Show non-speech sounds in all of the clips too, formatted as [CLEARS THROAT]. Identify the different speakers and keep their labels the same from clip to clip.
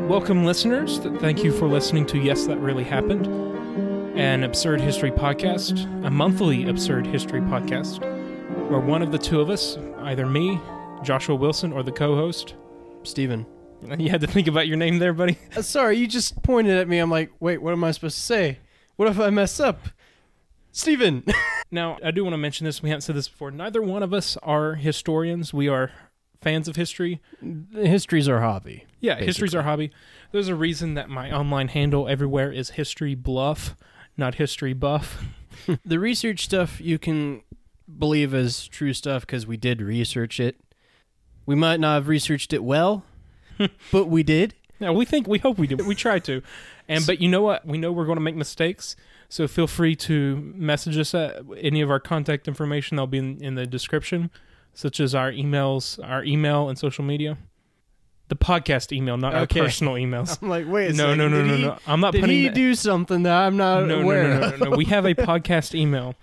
Speaker 1: Welcome, listeners. Thank you for listening to Yes, That Really Happened, an absurd history podcast, a monthly absurd history podcast, where one of the two of us, either me, Joshua Wilson, or the co host,
Speaker 2: Stephen. [LAUGHS]
Speaker 1: you had to think about your name there, buddy.
Speaker 2: Uh, sorry, you just pointed at me. I'm like, wait, what am I supposed to say? What if I mess up? Stephen. [LAUGHS]
Speaker 1: Now, I do want to mention this. We haven't said this before. Neither one of us are historians. We are fans of history.
Speaker 2: History's our hobby.
Speaker 1: Yeah, history's our hobby. There's a reason that my online handle everywhere is history bluff, not history buff. [LAUGHS] [LAUGHS]
Speaker 2: The research stuff you can believe as true stuff because we did research it. We might not have researched it well, [LAUGHS] but we did.
Speaker 1: Yeah, we think we hope we do. We try to, and but you know what? We know we're going to make mistakes. So feel free to message us at any of our contact information. That'll be in, in the description, such as our emails, our email, and social media. The podcast email, not
Speaker 2: Okay.
Speaker 1: our personal emails.
Speaker 2: I'm like, wait
Speaker 1: No, no,
Speaker 2: second.
Speaker 1: no, no,
Speaker 2: he,
Speaker 1: no. I'm not
Speaker 2: Did
Speaker 1: putting.
Speaker 2: he
Speaker 1: that-
Speaker 2: do something that I'm not
Speaker 1: no, no,
Speaker 2: aware
Speaker 1: no, no,
Speaker 2: of?
Speaker 1: no, no. We have a [LAUGHS] podcast email.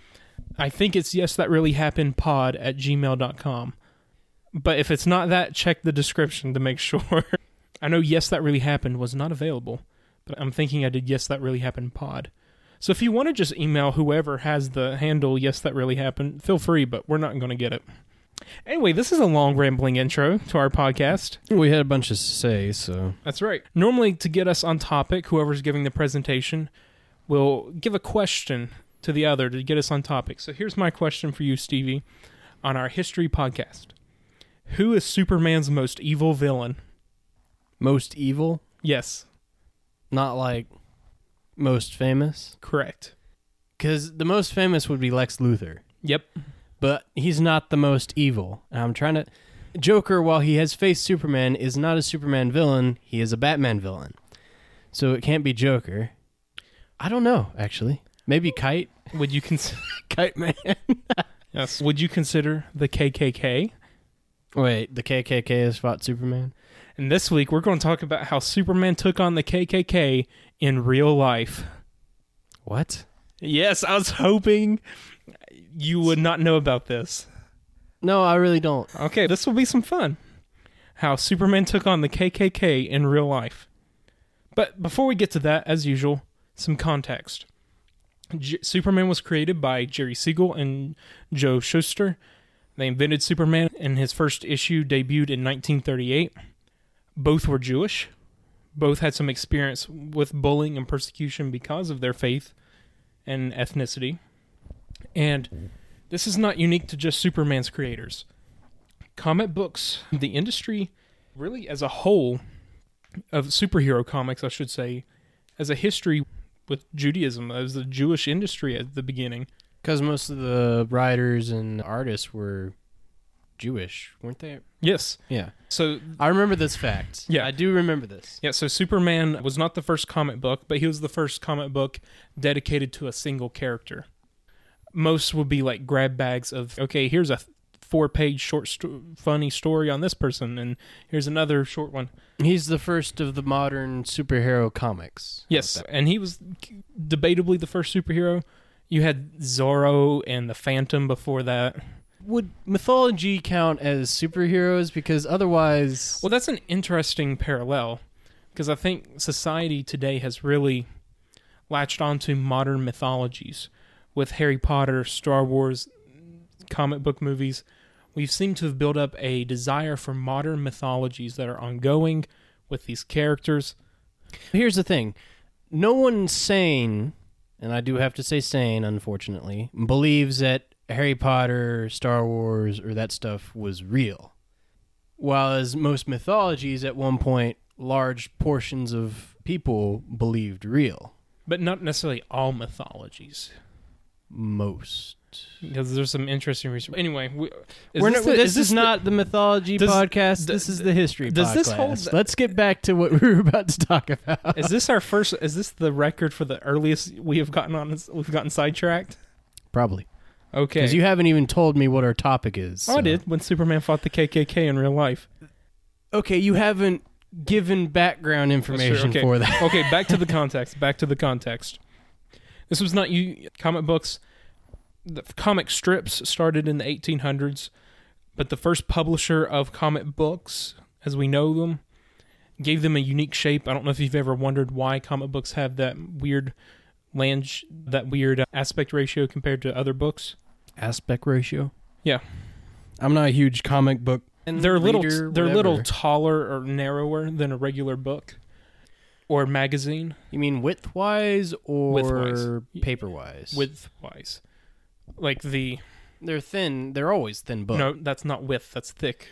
Speaker 1: I think it's yes that really happened pod at gmail.com. But if it's not that, check the description to make [LAUGHS] sure. I know yes that really happened was not available, but I'm thinking I did yes that really happened pod. So if you want to just email whoever has the handle yes that really happened, feel free, but we're not going to get it. Anyway, this is a long rambling intro to our podcast.
Speaker 2: We had a bunch to say, so
Speaker 1: That's right. Normally, to get us on topic, whoever's giving the presentation will give a question to the other to get us on topic. So here's my question for you, Stevie, on our history podcast Who is Superman's most evil villain?
Speaker 2: most evil,
Speaker 1: Yes,
Speaker 2: not like most famous.
Speaker 1: correct.
Speaker 2: Because the most famous would be Lex Luthor.
Speaker 1: Yep.
Speaker 2: But he's not the most evil. And I'm trying to. Joker, while he has faced Superman, is not a Superman villain. He is a Batman villain. So it can't be Joker. I don't know, actually. Maybe Kite.
Speaker 1: Would you cons- [LAUGHS]
Speaker 2: Kite Man. [LAUGHS]
Speaker 1: yes. Would you consider the KKK?
Speaker 2: Wait, the KKK has fought Superman?
Speaker 1: And this week we're going to talk about how Superman took on the KKK in real life.
Speaker 2: What?
Speaker 1: Yes, I was hoping you would not know about this.
Speaker 2: No, I really don't.
Speaker 1: Okay, this will be some fun. How Superman took on the KKK in real life. But before we get to that, as usual, some context. J- Superman was created by Jerry Siegel and Joe Shuster. They invented Superman, and his first issue debuted in 1938. Both were Jewish. Both had some experience with bullying and persecution because of their faith and ethnicity. And this is not unique to just Superman's creators. Comic books, the industry, really as a whole, of superhero comics, I should say, as a history with Judaism, as the Jewish industry at the beginning.
Speaker 2: Because most of the writers and artists were Jewish, weren't they?
Speaker 1: Yes.
Speaker 2: Yeah.
Speaker 1: So
Speaker 2: I remember this fact.
Speaker 1: Yeah.
Speaker 2: I do remember this.
Speaker 1: yeah, so Superman was not the first comic book, but he was the first comic book dedicated to a single character. Most would be like grab bags of okay, here's a four-page short, sto- funny story on this person, and here's another short one.
Speaker 2: He's the first of the modern superhero comics.
Speaker 1: Yes, and he was debatably the first superhero. You had Zorro and the Phantom before that.
Speaker 2: Would mythology count as superheroes? Because otherwise,
Speaker 1: Well, that's an interesting parallel because I think society today has really latched onto modern mythologies with Harry Potter, Star Wars, comic book movies. We've seemed to have built up a desire for modern mythologies that are ongoing with these characters.
Speaker 2: here's the thing: no one sane, and I do have to say sane, unfortunately, believes that Harry Potter, Star Wars, or that stuff was real. While most mythologies, at one point, large portions of people believed real.
Speaker 1: But not necessarily all mythologies,
Speaker 2: Most.
Speaker 1: because there's some interesting research. Anyway, we, is
Speaker 2: We're
Speaker 1: this
Speaker 2: not,
Speaker 1: the-
Speaker 2: this, is,
Speaker 1: the-
Speaker 2: not the mythology
Speaker 1: does-
Speaker 2: podcast.
Speaker 1: d-
Speaker 2: this is the history
Speaker 1: does
Speaker 2: podcast.
Speaker 1: this hold-
Speaker 2: Let's get back to what [LAUGHS] we were about to talk about.
Speaker 1: Is this our first? Is this the record for the earliest we have gotten on? We've gotten sidetracked.
Speaker 2: Probably.
Speaker 1: Okay.
Speaker 2: Because you haven't even told me what our topic is.
Speaker 1: oh, I did when Superman fought the KKK in real life.
Speaker 2: Okay, you haven't given background information
Speaker 1: okay.
Speaker 2: for that.
Speaker 1: Okay, back to the [LAUGHS] context. Back to the context. This was not you. Comic books, the comic strips started in the 1800s, but the first publisher of comic books, as we know them, gave them a unique shape. I don't know if you've ever wondered why comic books have that weird land, sh- that weird uh, aspect ratio compared to other books.
Speaker 2: Aspect ratio.
Speaker 1: Yeah.
Speaker 2: I'm not a huge comic book.
Speaker 1: they're a little
Speaker 2: reader,
Speaker 1: they're a little taller or narrower than a regular book or magazine
Speaker 2: You mean width-wise or
Speaker 1: Width-wise.
Speaker 2: paper-wise?
Speaker 1: width wise. Like the
Speaker 2: they're thin. They're always thin books.
Speaker 1: no, that's not width, that's thick.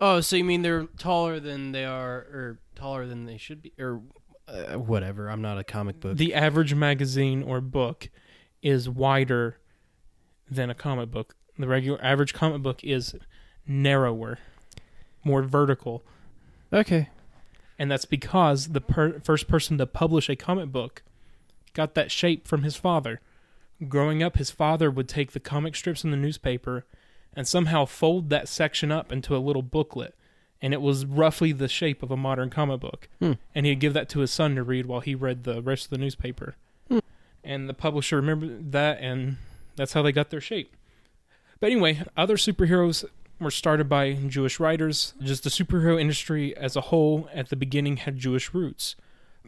Speaker 2: Oh, so you mean they're taller than they are, or taller than they should be, or uh, whatever? I'm not a comic book.
Speaker 1: The average magazine or book is wider than a comic book. The regular average comic book is narrower, more vertical,
Speaker 2: okay.
Speaker 1: And that's because the per- first person to publish a comic book got that shape from his father. Growing up, his father would take the comic strips in the newspaper and somehow fold that section up into a little booklet, and it was roughly the shape of a modern comic book.
Speaker 2: Hmm.
Speaker 1: And he'd give that to his son to read while he read the rest of the newspaper.
Speaker 2: Hmm.
Speaker 1: And the publisher remembered that, and that's how they got their shape. But anyway, other superheroes were started by Jewish writers. Just the superhero industry as a whole at the beginning had Jewish roots.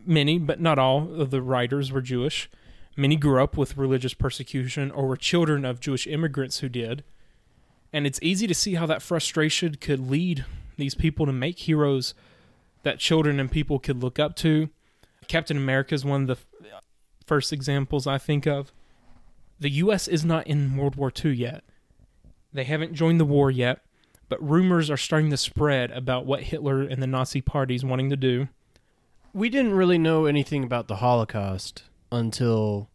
Speaker 1: Many, but not all, of the writers were Jewish. Many grew up with religious persecution or were children of Jewish immigrants who did. And it's easy to see how that frustration could lead these people to make heroes that children and people could look up to. Captain America is one of the uh, first examples I think of. The U.S. is not in World War II yet. They haven't joined the war yet, but rumors are starting to spread about what Hitler and the Nazi party is wanting to do.
Speaker 2: We didn't really know anything about the Holocaust until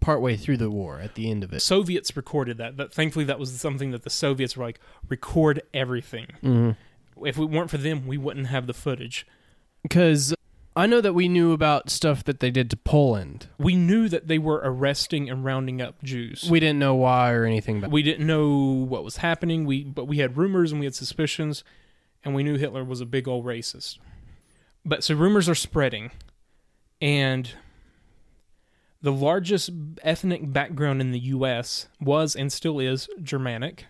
Speaker 2: partway through the war, at the end of it.
Speaker 1: Soviets recorded that. That thankfully that was something that the Soviets were like record everything.
Speaker 2: Mm-hmm.
Speaker 1: If it weren't for them, we wouldn't have the footage.
Speaker 2: Because I know that we knew about stuff that they did to Poland.
Speaker 1: We knew that they were arresting and rounding up Jews.
Speaker 2: We didn't know why or anything about. It.
Speaker 1: We didn't know what was happening. We but we had rumors and we had suspicions, and we knew Hitler was a big old racist. But so rumors are spreading, and the largest ethnic background in the U.S. was and still is Germanic.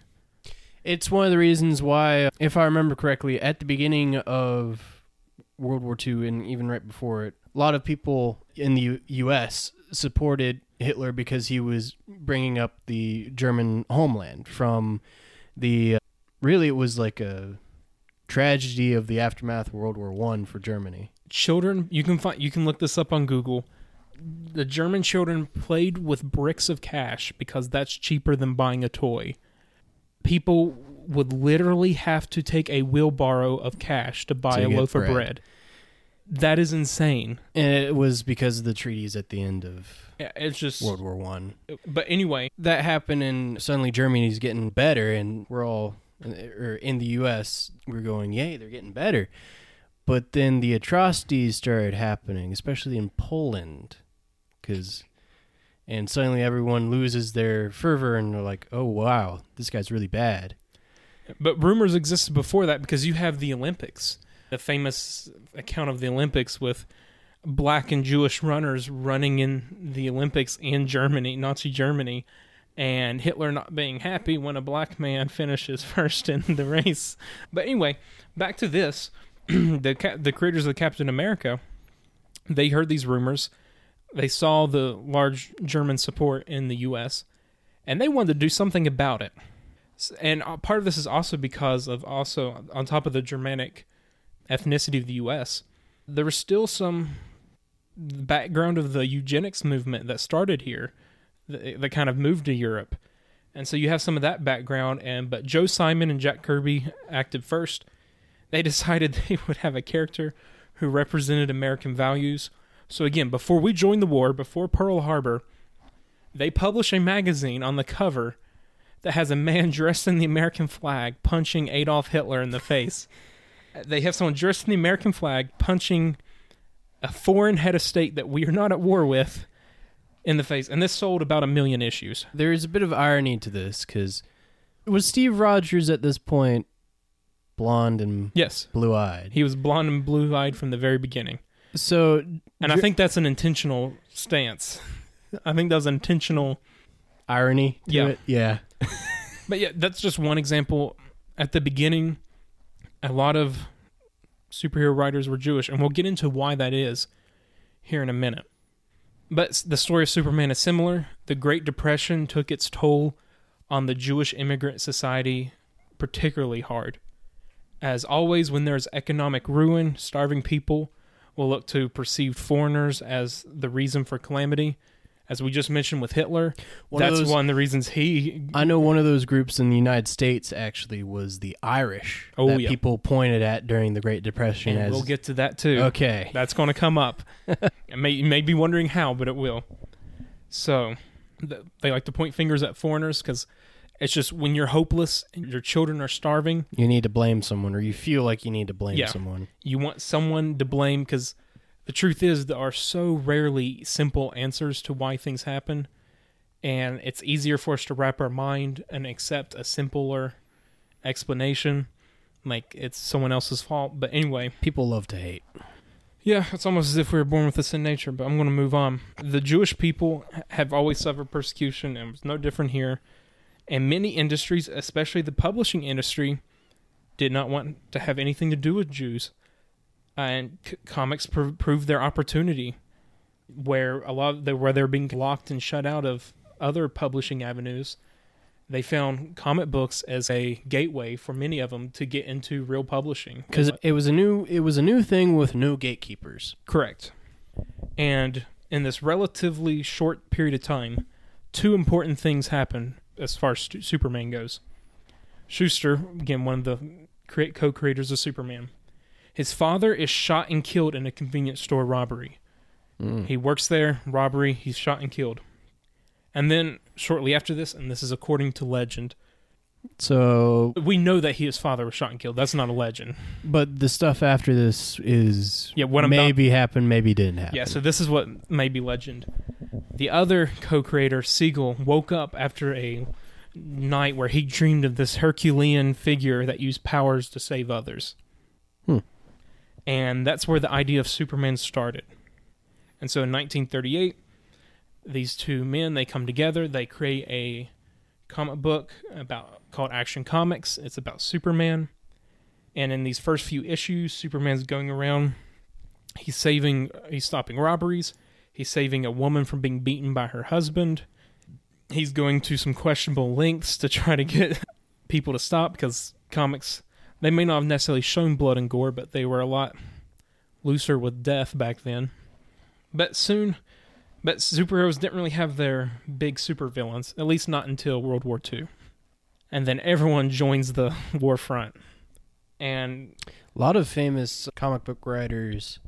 Speaker 2: It's one of the reasons why, if I remember correctly, at the beginning of World War II and even right before it, a lot of people in the U- U.S. supported Hitler because he was bringing up the German homeland from the. Uh, really, it was like a tragedy of the aftermath of World War One for Germany.
Speaker 1: Children, you can find you can look this up on Google. The German children played with bricks of cash because that's cheaper than buying a toy. People would literally have to take a wheelbarrow of cash to buy
Speaker 2: To
Speaker 1: a loaf
Speaker 2: bread.
Speaker 1: of bread. That is insane.
Speaker 2: And it was because of the treaties at the end of
Speaker 1: Yeah, It's just.
Speaker 2: World War One.
Speaker 1: But anyway,
Speaker 2: that happened and suddenly Germany's getting better and we're all or in the US we're going yay they're getting better but then the atrocities started happening especially in Poland cuz and suddenly everyone loses their fervor and they're like oh wow this guy's really bad
Speaker 1: but rumors existed before that because you have the Olympics, the famous account of the Olympics with black and Jewish runners running in the Olympics in Germany, Nazi Germany, and Hitler not being happy when a black man [LAUGHS] finishes first in the race. But anyway, back to this: [CLEARS THROAT] the the creators of Captain America, they heard these rumors, they saw the large German support in the U.S., and they wanted to do something about it. And uh, part of this is also because of also on top of the Germanic ethnicity of the U.S., there was still some background of the eugenics movement that started here that, that kind of moved to Europe. And so you have some of that background and but Joe Simon and Jack Kirby acted first. They [LAUGHS] decided they would have a character who represented American values. So again, before we joined the war, before Pearl Harbor, they publish a magazine on the cover that has a man [LAUGHS] dressed in the American flag punching Adolf Hitler in the face. They have someone dressed in the American flag punching a foreign head of state that we are not at war with in the face. And this sold about a million issues.
Speaker 2: there's a bit of irony to this cuz was Steve Rogers at this point blonde and
Speaker 1: Yes,
Speaker 2: blue-eyed
Speaker 1: he was blonde and blue eyed from the very beginning.
Speaker 2: so
Speaker 1: And I think that's an intentional stance. I think that was an intentional.
Speaker 2: irony to
Speaker 1: Yeah.
Speaker 2: it yeah [LAUGHS]
Speaker 1: But yeah, that's just one example. At the beginning, a lot of superhero writers were Jewish, and we'll get into why that is here in a minute. But the story of Superman is similar. The Great Depression took its toll on the Jewish immigrant society particularly hard. As always, when there's economic ruin, starving people will look to perceived foreigners as the reason for calamity. As we just mentioned with Hitler,
Speaker 2: One
Speaker 1: that's
Speaker 2: those-
Speaker 1: one of the reasons he
Speaker 2: I know one of those groups in the United States actually was the Irish.
Speaker 1: Oh,
Speaker 2: that
Speaker 1: yeah.
Speaker 2: people pointed at during the Great Depression
Speaker 1: and
Speaker 2: as
Speaker 1: we'll get to that too.
Speaker 2: okay.
Speaker 1: That's going to come up. [LAUGHS] you, may, you may be wondering how, but it will. So, th- they like to point fingers at foreigners because it's just when you're hopeless and your children are starving,
Speaker 2: You need to blame someone, or you feel like you need to blame
Speaker 1: Yeah.
Speaker 2: someone.
Speaker 1: you want someone to blame because the truth is there are so rarely simple answers to why things happen. And it's easier for us to wrap our mind and accept a simpler explanation, like it's someone else's fault. But anyway,
Speaker 2: People love to hate.
Speaker 1: Yeah, it's almost as if we were born with this in nature, but I'm going to move on. The Jewish people have always suffered persecution, and it's no different here. And many industries, especially the publishing industry, did not want to have anything to do with Jews. And c- comics pr- proved their opportunity, where a lot of the, where they're being locked and shut out of other publishing avenues. They found comic books as a gateway for many of them to get into real publishing.
Speaker 2: because it was a new it was a new thing with no gatekeepers.
Speaker 1: Correct. And in this relatively short period of time, two important things happen as far as Stu- Superman goes. Shuster, again, one of the crea- co creators of Superman, his father is shot and killed in a convenience store robbery.
Speaker 2: Mm.
Speaker 1: He works there, robbery, he's shot and killed. And then shortly after this, and this is according to legend,
Speaker 2: So,
Speaker 1: we know that his father was shot and killed. That's not a legend.
Speaker 2: but the stuff after this is
Speaker 1: Yeah, what I'm
Speaker 2: maybe happened, maybe didn't happen.
Speaker 1: Yeah, so this is what may be legend. The other co-creator, Siegel, woke up after a night where he dreamed of this Herculean figure that used powers to save others. And that's where the idea of Superman started. And so in 1938, these two men they come together, they create a comic book about called Action Comics. It's about Superman. And in these first few issues, Superman's going around he's saving he's stopping robberies he's saving a woman from being beaten by her husband he's going to some questionable lengths to try to get [LAUGHS] people to stop because comics they may not have necessarily shown blood and gore but they were a lot looser with death back then but soon but superheroes didn't really have their big supervillains at least not until world war ii and then everyone joins the [LAUGHS] war front and
Speaker 2: a lot of famous comic book writers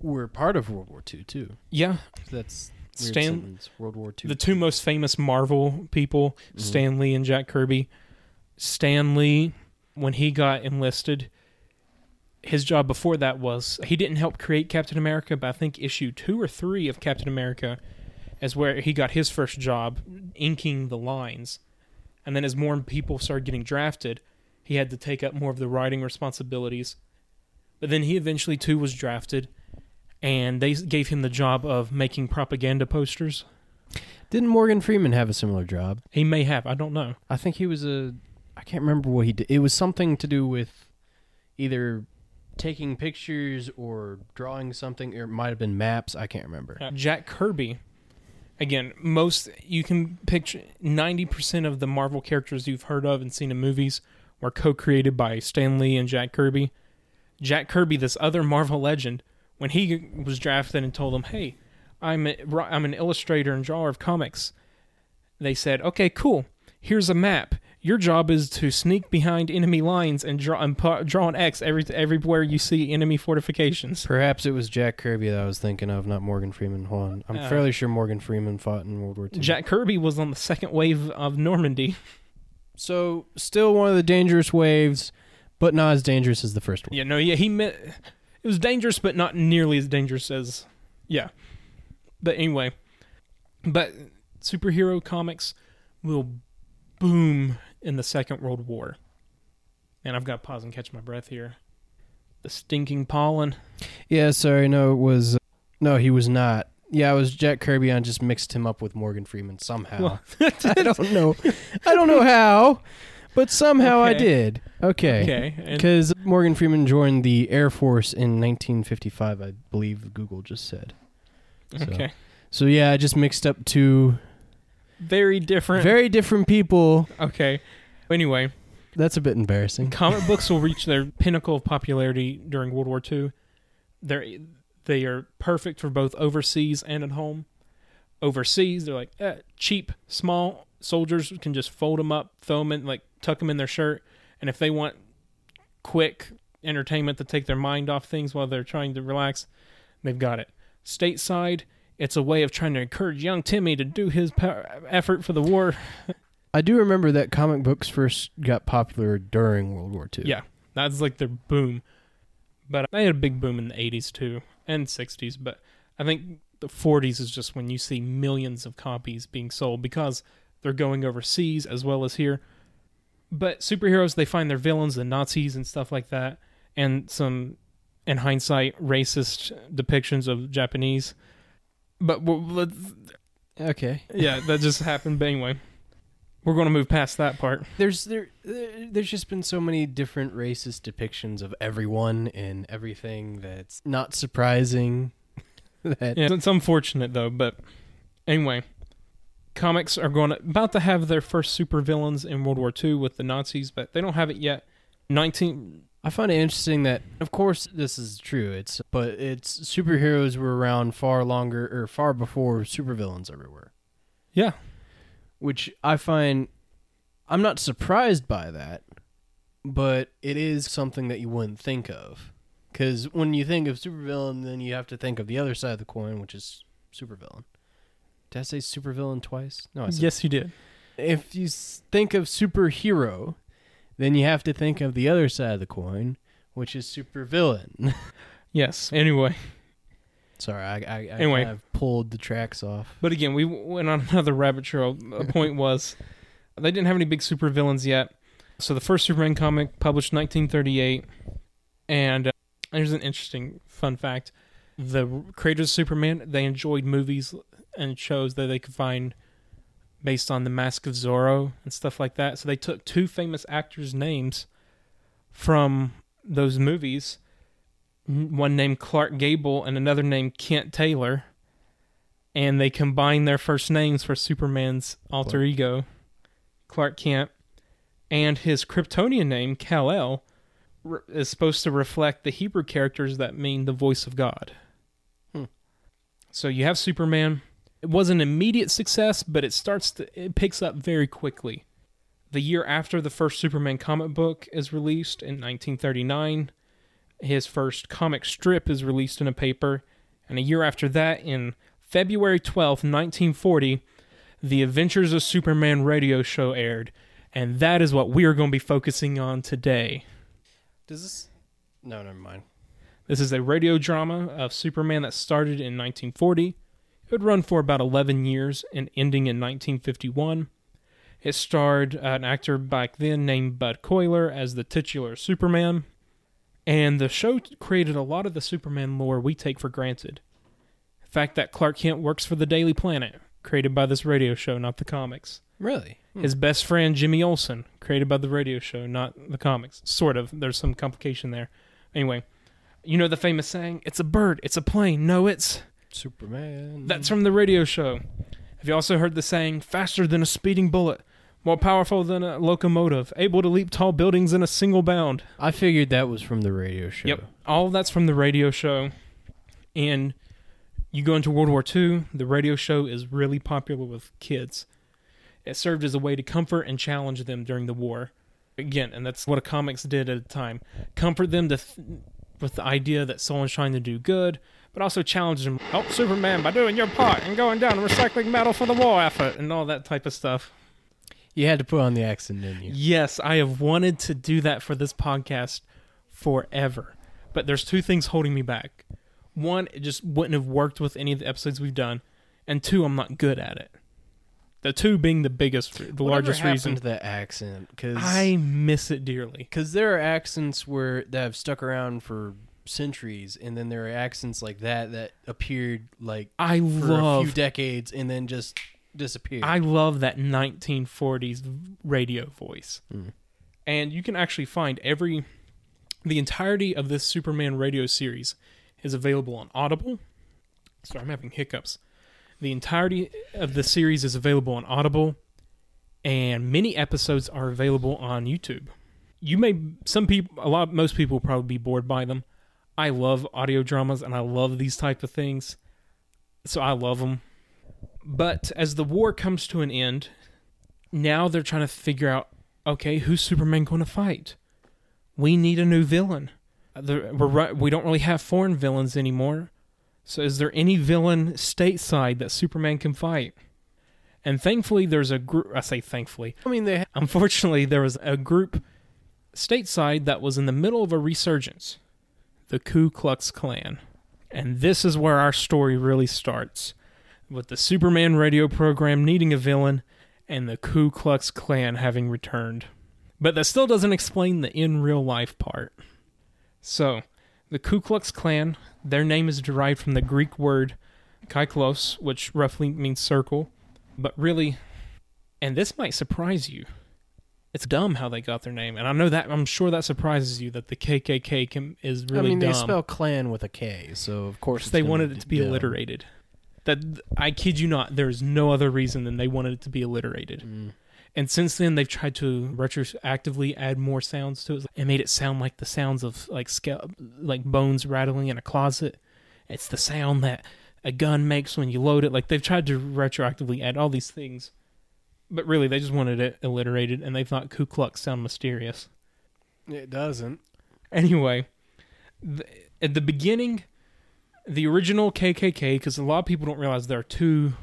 Speaker 2: were part of World War II too.
Speaker 1: yeah
Speaker 2: That's
Speaker 1: Stan-
Speaker 2: sentence. World War II.
Speaker 1: the two most famous Marvel people,
Speaker 2: Mhm.
Speaker 1: Stan Lee and Jack Kirby. Stan Lee, when he got enlisted, his job before that was he didn't help create Captain America, but I think issue two or three of Captain America is where he got his first job inking the lines. And then as more people started getting drafted, he had to take up more of the writing responsibilities. But then he eventually too was drafted, and they gave him the job of making propaganda posters.
Speaker 2: Didn't Morgan Freeman have a similar job?
Speaker 1: He may have. I don't know.
Speaker 2: I think he was a. I can't remember what he did. It was something to do with either taking pictures or drawing something, or it might have been maps. I can't remember.
Speaker 1: Uh, Jack Kirby. Again, most you can picture ninety percent of the Marvel characters you've heard of and seen in movies were co-created by Stan Lee and Jack Kirby. Jack Kirby, this other Marvel legend, when he was drafted and told them, "Hey, I'm a, I'm an illustrator and drawer of comics," they said, "Okay, cool. Here's a map. Your job is to sneak behind enemy lines and draw and pu- draw an X every everywhere you see enemy fortifications."
Speaker 2: Perhaps it was Jack Kirby that I was thinking of, not Morgan Freeman. Hold on. I'm
Speaker 1: Uh,
Speaker 2: fairly sure Morgan Freeman fought in World War II.
Speaker 1: Jack Kirby was on the second wave of Normandy.
Speaker 2: So, still one of the dangerous waves, but not as dangerous as the first one.
Speaker 1: Yeah, no, yeah, he meant it was dangerous, but not nearly as dangerous as yeah. But anyway, but superhero comics will boom in the Second World War. And I've got to pause and catch my breath here. The stinking pollen.
Speaker 2: Yeah, sorry, no, it was. Uh, no, he was not. Yeah, it was Jack Kirby. I just mixed him up with Morgan Freeman somehow.
Speaker 1: Well, [LAUGHS]
Speaker 2: I [LAUGHS] don't know. I don't know how, but somehow I did. Okay.
Speaker 1: Okay. And
Speaker 2: Because Morgan Freeman joined the Air Force in 1955, I believe Google just said. so-
Speaker 1: okay.
Speaker 2: So yeah, I just mixed up two
Speaker 1: Very different.
Speaker 2: very different people.
Speaker 1: okay. Anyway,
Speaker 2: That's a bit embarrassing.
Speaker 1: comic [LAUGHS] books will reach their pinnacle of popularity during World War II. They're they are perfect for both overseas and at home. Overseas, they're like eh, cheap, small soldiers can just fold them up, throw them in, like tuck them in their shirt, and if they want quick entertainment to take their mind off things while they're trying to relax, they've got it. Stateside, it's a way of trying to encourage young Timmy to do his power, effort for the war.
Speaker 2: I do remember that comic books first got popular during World War II.
Speaker 1: Yeah, that's like their boom. But they had a big boom in the 80s too and 60s. But I think the 40s is just when you see millions of copies being sold because they're going overseas as well as here. But superheroes, they find their villains, the Nazis and stuff like that, and some, in hindsight, racist depictions of Japanese. But we'll, let's,
Speaker 2: Okay.
Speaker 1: yeah, that just happened. But anyway, we're going to move past that part.
Speaker 2: There's there, there there's just been so many different racist depictions of everyone and everything that's not surprising. [LAUGHS] that
Speaker 1: Yeah, it's unfortunate though, but anyway, comics are going to, about to have their first supervillains in World War II with the Nazis, but they don't have it yet. 19
Speaker 2: I find it interesting that, of course, this is true. It's but it's superheroes were around far longer or far before supervillains ever were,
Speaker 1: Yeah.
Speaker 2: which I find I'm not surprised by that, but it is something that you wouldn't think of. Because when you think of supervillain, then you have to think of the other side of the coin, which is supervillain. Did I say supervillain twice? No, I said
Speaker 1: Yes, you did.
Speaker 2: if you think of superhero, then you have to think of the other side of the coin, which is supervillain. [LAUGHS]
Speaker 1: Yes. Anyway,
Speaker 2: Sorry, I, I, I
Speaker 1: Anyway.
Speaker 2: kind of pulled the tracks off.
Speaker 1: but again, we went on [LAUGHS] another rabbit trail. The point was they didn't have any big supervillains yet. So the first Superman comic published 1938 and uh, here's an interesting fun fact. The creators of Superman, they enjoyed movies and shows that they could find based on the Mask of Zorro and stuff like that. So they took two famous actors' names from those movies. One named Clark Gable and another named Kent Taylor. And they combined their first names for Superman's alter
Speaker 2: What?
Speaker 1: ego, Clark Kent, and his Kryptonian name, Kal-El, is supposed to reflect the Hebrew characters that mean the voice of God.
Speaker 2: Hmm.
Speaker 1: So you have Superman. It was an immediate success, but it starts to it picks up very quickly. The year after the first Superman comic book is released in 1939, his first comic strip is released in a paper, and a year after that in February 12th, 1940, the Adventures of Superman radio show aired, and that is what we are going to be focusing on today.
Speaker 2: Does this? No, never mind.
Speaker 1: This is a radio drama of Superman that started in 1940. It would run for about 11 years and ending in 1951. It starred an actor back then named Bud Collyer as the titular Superman. And the show created a lot of the Superman lore we take for granted. The fact that Clark Kent works for the Daily Planet, created by this radio show, not the comics.
Speaker 2: Really? Hmm.
Speaker 1: His best friend Jimmy Olsen, created by the radio show, not the comics. Sort of. There's some complication there. Anyway, you know the famous saying, "It's a bird, it's a plane." No, it's
Speaker 2: Superman.
Speaker 1: that's from the radio show. Have you also heard the saying, "Faster than a speeding bullet, more powerful than a locomotive, able to leap tall buildings in a single bound"?
Speaker 2: I figured that was from the radio show.
Speaker 1: Yep. All that's from the radio show. And you go into World War II, the radio show is really popular with kids. It served as a way to comfort and challenge them during the war. Again, and that's what a comics did at the time. Comfort them to th- with the idea that someone's trying to do good, but also challenge them. Help oh, Superman by doing your part and going down and recycling metal for the war effort and all that type of stuff.
Speaker 2: You had to put on the accent, didn't you?
Speaker 1: Yes, I have wanted to do that for this podcast forever. But there's two things holding me back. One, it just wouldn't have worked with any of the episodes we've done. And two, I'm not good at it. The two being the biggest, the
Speaker 2: Whatever
Speaker 1: largest reason.
Speaker 2: to that accent? Because
Speaker 1: I miss it dearly.
Speaker 2: because there are accents where that have stuck around for centuries, and then there are accents like that that appeared like
Speaker 1: I
Speaker 2: for a few
Speaker 1: love,
Speaker 2: decades and then just disappeared.
Speaker 1: I love that 1940s radio voice.
Speaker 2: Mm.
Speaker 1: And you can actually find every the entirety of this Superman radio series is available on Audible. Sorry, I'm having hiccups. The entirety of the series is available on Audible, and many episodes are available on YouTube. You may some people a lot most people will probably be bored by them. I love audio dramas and I love these type of things. So I love them. But as the war comes to an end, now they're trying to figure out okay, who's Superman going to fight? We need a new villain. We're, we don't really have foreign villains anymore. So is there any villain stateside that Superman can fight? And thankfully, there's a group. I say thankfully.
Speaker 2: I mean, they [LAUGHS]
Speaker 1: Unfortunately, there was a group stateside that was in the middle of a resurgence the Ku Klux Klan. And this is where our story really starts with the Superman radio program needing a villain and the Ku Klux Klan having returned. But that still doesn't explain the in real life part. So, the Ku Klux Klan, their name is derived from the Greek word kyklos, which roughly means circle. But really, and this might surprise you, it's dumb how they got their name. And I know that, I'm sure that surprises you that the KKK can, is really
Speaker 2: I mean,
Speaker 1: dumb.
Speaker 2: they spell clan with a K, so of course
Speaker 1: they wanted it to be
Speaker 2: dumb.
Speaker 1: alliterated. That I kid you not, there's no other reason than they wanted it to be alliterated.
Speaker 2: Mm.
Speaker 1: And since then, they've tried to retroactively add more sounds to it and made it sound like the sounds of like scale, like bones rattling in a closet. It's the sound that a gun makes when you load it. Like they've tried to retroactively add all these things, but really they just wanted it alliterated, and they thought Ku Klux sound mysterious.
Speaker 2: It doesn't.
Speaker 1: Anyway, the, at the beginning, the original KKK, because a lot of people don't realize there are two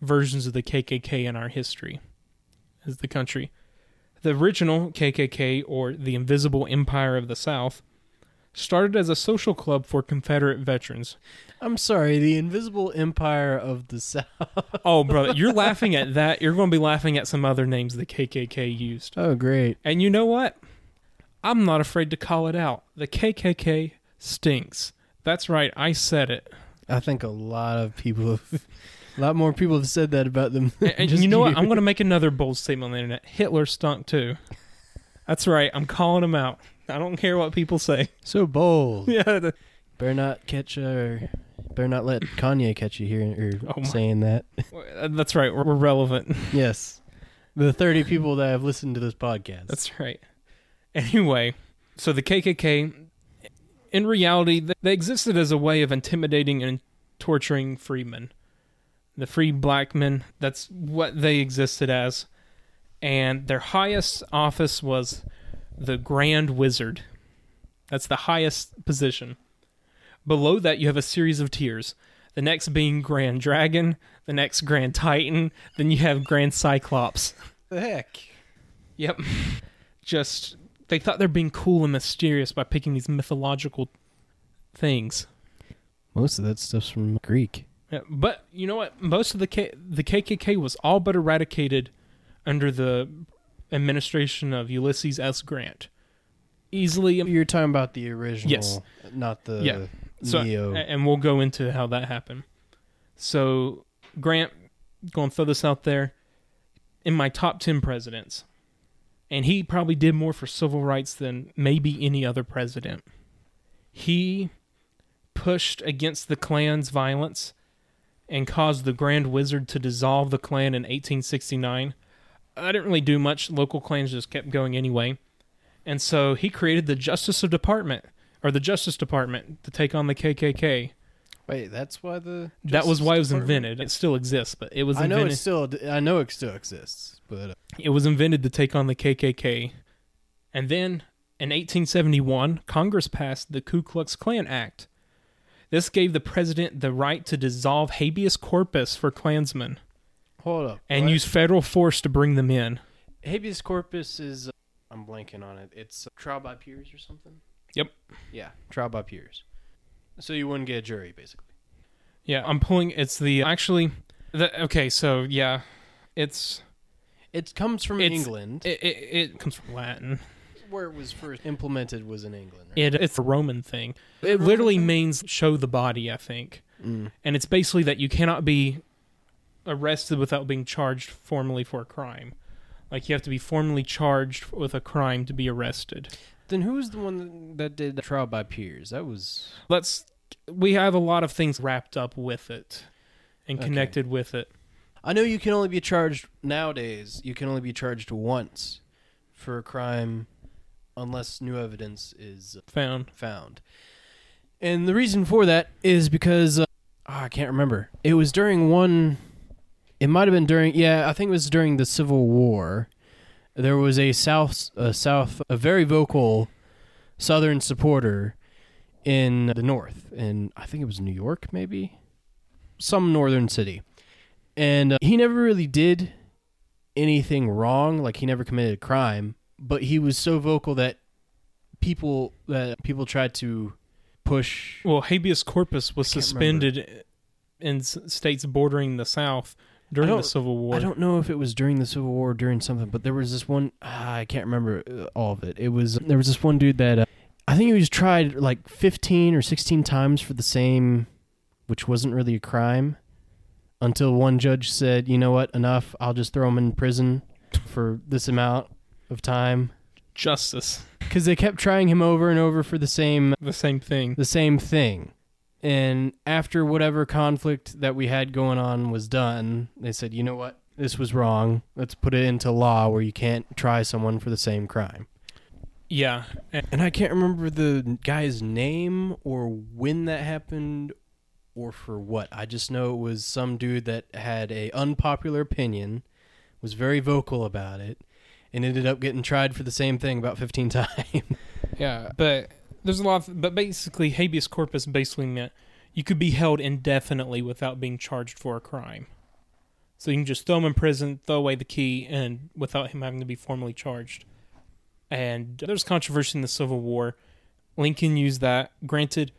Speaker 1: versions of the KKK in our history as the country. The original KKK, or the Invisible Empire of the South, started as a social club for Confederate veterans.
Speaker 2: I'm sorry, the Invisible Empire of the South.
Speaker 1: Oh, brother, [LAUGHS] you're laughing at that. You're going to be laughing at some other names the KKK used.
Speaker 2: Oh, great.
Speaker 1: And you know what? I'm not afraid to call it out. The KKK stinks. That's right, I said it.
Speaker 2: I think a lot of people have, a lot more people have said that about them.
Speaker 1: And, and
Speaker 2: Just
Speaker 1: you know what? I'm going to make [LAUGHS] another bold statement on the internet. Hitler stunk too. That's right. I'm calling him out. I don't care what people say. [LAUGHS]
Speaker 2: so bold.
Speaker 1: Yeah. the-
Speaker 2: Better not catch or better not let Kanye catch you here or
Speaker 1: Oh my-
Speaker 2: saying that.
Speaker 1: Uh, that's right. We're, we're relevant. [LAUGHS]
Speaker 2: yes, the 30 people that have listened to this podcast.
Speaker 1: That's right. Anyway, so the KKK, in reality, th- they existed as a way of intimidating and torturing freemen. The free black men, that's what they existed as. And their highest office was the Grand Wizard. That's the highest position. Below that, you have a series of tiers. The next being Grand Dragon, the next Grand Titan, then you have Grand Cyclops.
Speaker 2: the heck.
Speaker 1: Yep. Just they thought they're being cool and mysterious by picking these mythological things.
Speaker 2: Most of that stuff's from Greek.
Speaker 1: Yeah, but you know what? Most of the K- the KKK was all but eradicated under the administration of Ulysses S. Grant. Easily,
Speaker 2: You're talking about the original,
Speaker 1: Yes.
Speaker 2: not the
Speaker 1: Yeah. so,
Speaker 2: Neo.
Speaker 1: a- and we'll go into how that happened. So Grant, going to throw this out there, in my top ten presidents, and he probably did more for civil rights than maybe any other president. He pushed against the Klan's violence and caused the Grand Wizard to dissolve the Klan in 1869. I didn't really do much. Local clans just kept going anyway. And so he created the Justice of Department or the Justice Department to take on the KKK.
Speaker 2: Wait, that's why the
Speaker 1: that was why it was
Speaker 2: Department-
Speaker 1: invented. It still exists, but it was
Speaker 2: I know
Speaker 1: invented.
Speaker 2: it still. I know it still exists, but uh,
Speaker 1: it was invented to take on the KKK. And then in 1871, Congress passed the Ku Klux Klan Act. This gave the president the right to dissolve habeas corpus for Klansmen
Speaker 2: hold up.
Speaker 1: and
Speaker 2: what?
Speaker 1: use federal force to bring them in.
Speaker 2: habeas corpus is. Uh, I'm blanking on it. It's uh, trial by peers or something.
Speaker 1: Yep.
Speaker 2: Yeah, trial by peers. So you wouldn't get a jury, basically.
Speaker 1: Yeah, I'm pulling. It's the actually. The, okay, so yeah, it's
Speaker 2: It comes from
Speaker 1: It's-
Speaker 2: England.
Speaker 1: it, it, it comes from Latin.
Speaker 2: where it was first implemented was in England. Right?
Speaker 1: It, it's a Roman thing. It literally means show the body, I think.
Speaker 2: Mm.
Speaker 1: And it's basically that you cannot be arrested without being charged formally for a crime. Like you have to be formally charged with a crime to be arrested.
Speaker 2: Then who was the one that did the trial by peers? That was
Speaker 1: Let's we have a lot of things wrapped up with it and
Speaker 2: Okay.
Speaker 1: connected with it.
Speaker 2: I know you can only be charged nowadays. You can only be charged once for a crime unless new evidence is
Speaker 1: Found.
Speaker 2: found. And the reason for that is because uh, ah, I can't remember. It was during one it might have been during yeah, I think it was during the Civil War. There was a south a south a very vocal southern supporter in the north in I think it was New York maybe some northern city. And uh, he never really did anything wrong, like he never committed a crime, but he was so vocal that people that people tried to push
Speaker 1: Well, habeas corpus was suspended in states bordering the South during the Civil War.
Speaker 2: I don't know if it was during the Civil War or during something, but there was this one. ah, I can't remember uh, all of it. It was there was this one dude that uh, I think he was tried like fifteen or sixteen times for the same, which wasn't really a crime, until one judge said, "You know what? Enough. I'll just throw him in prison for this amount of time."
Speaker 1: Justice.
Speaker 2: Because they kept trying him over and over for the same
Speaker 1: The same thing.
Speaker 2: the same thing. And after whatever conflict that we had going on was done, they said, you know what? This was wrong. Let's put it into law where you can't try someone for the same crime.
Speaker 1: Yeah. And
Speaker 2: I can't remember the guy's name or when that happened or for what. I just know it was some dude that had a unpopular opinion, was very vocal about it, and ended up getting tried for the same thing about 15 [LAUGHS] times.
Speaker 1: Yeah, but there's a lot. Of, but basically, habeas corpus basically meant you could be held indefinitely without being charged for a crime. So you can just throw him in prison, throw away the key, and without him having to be formally charged. And there's controversy in the Civil War. Lincoln used that. Granted,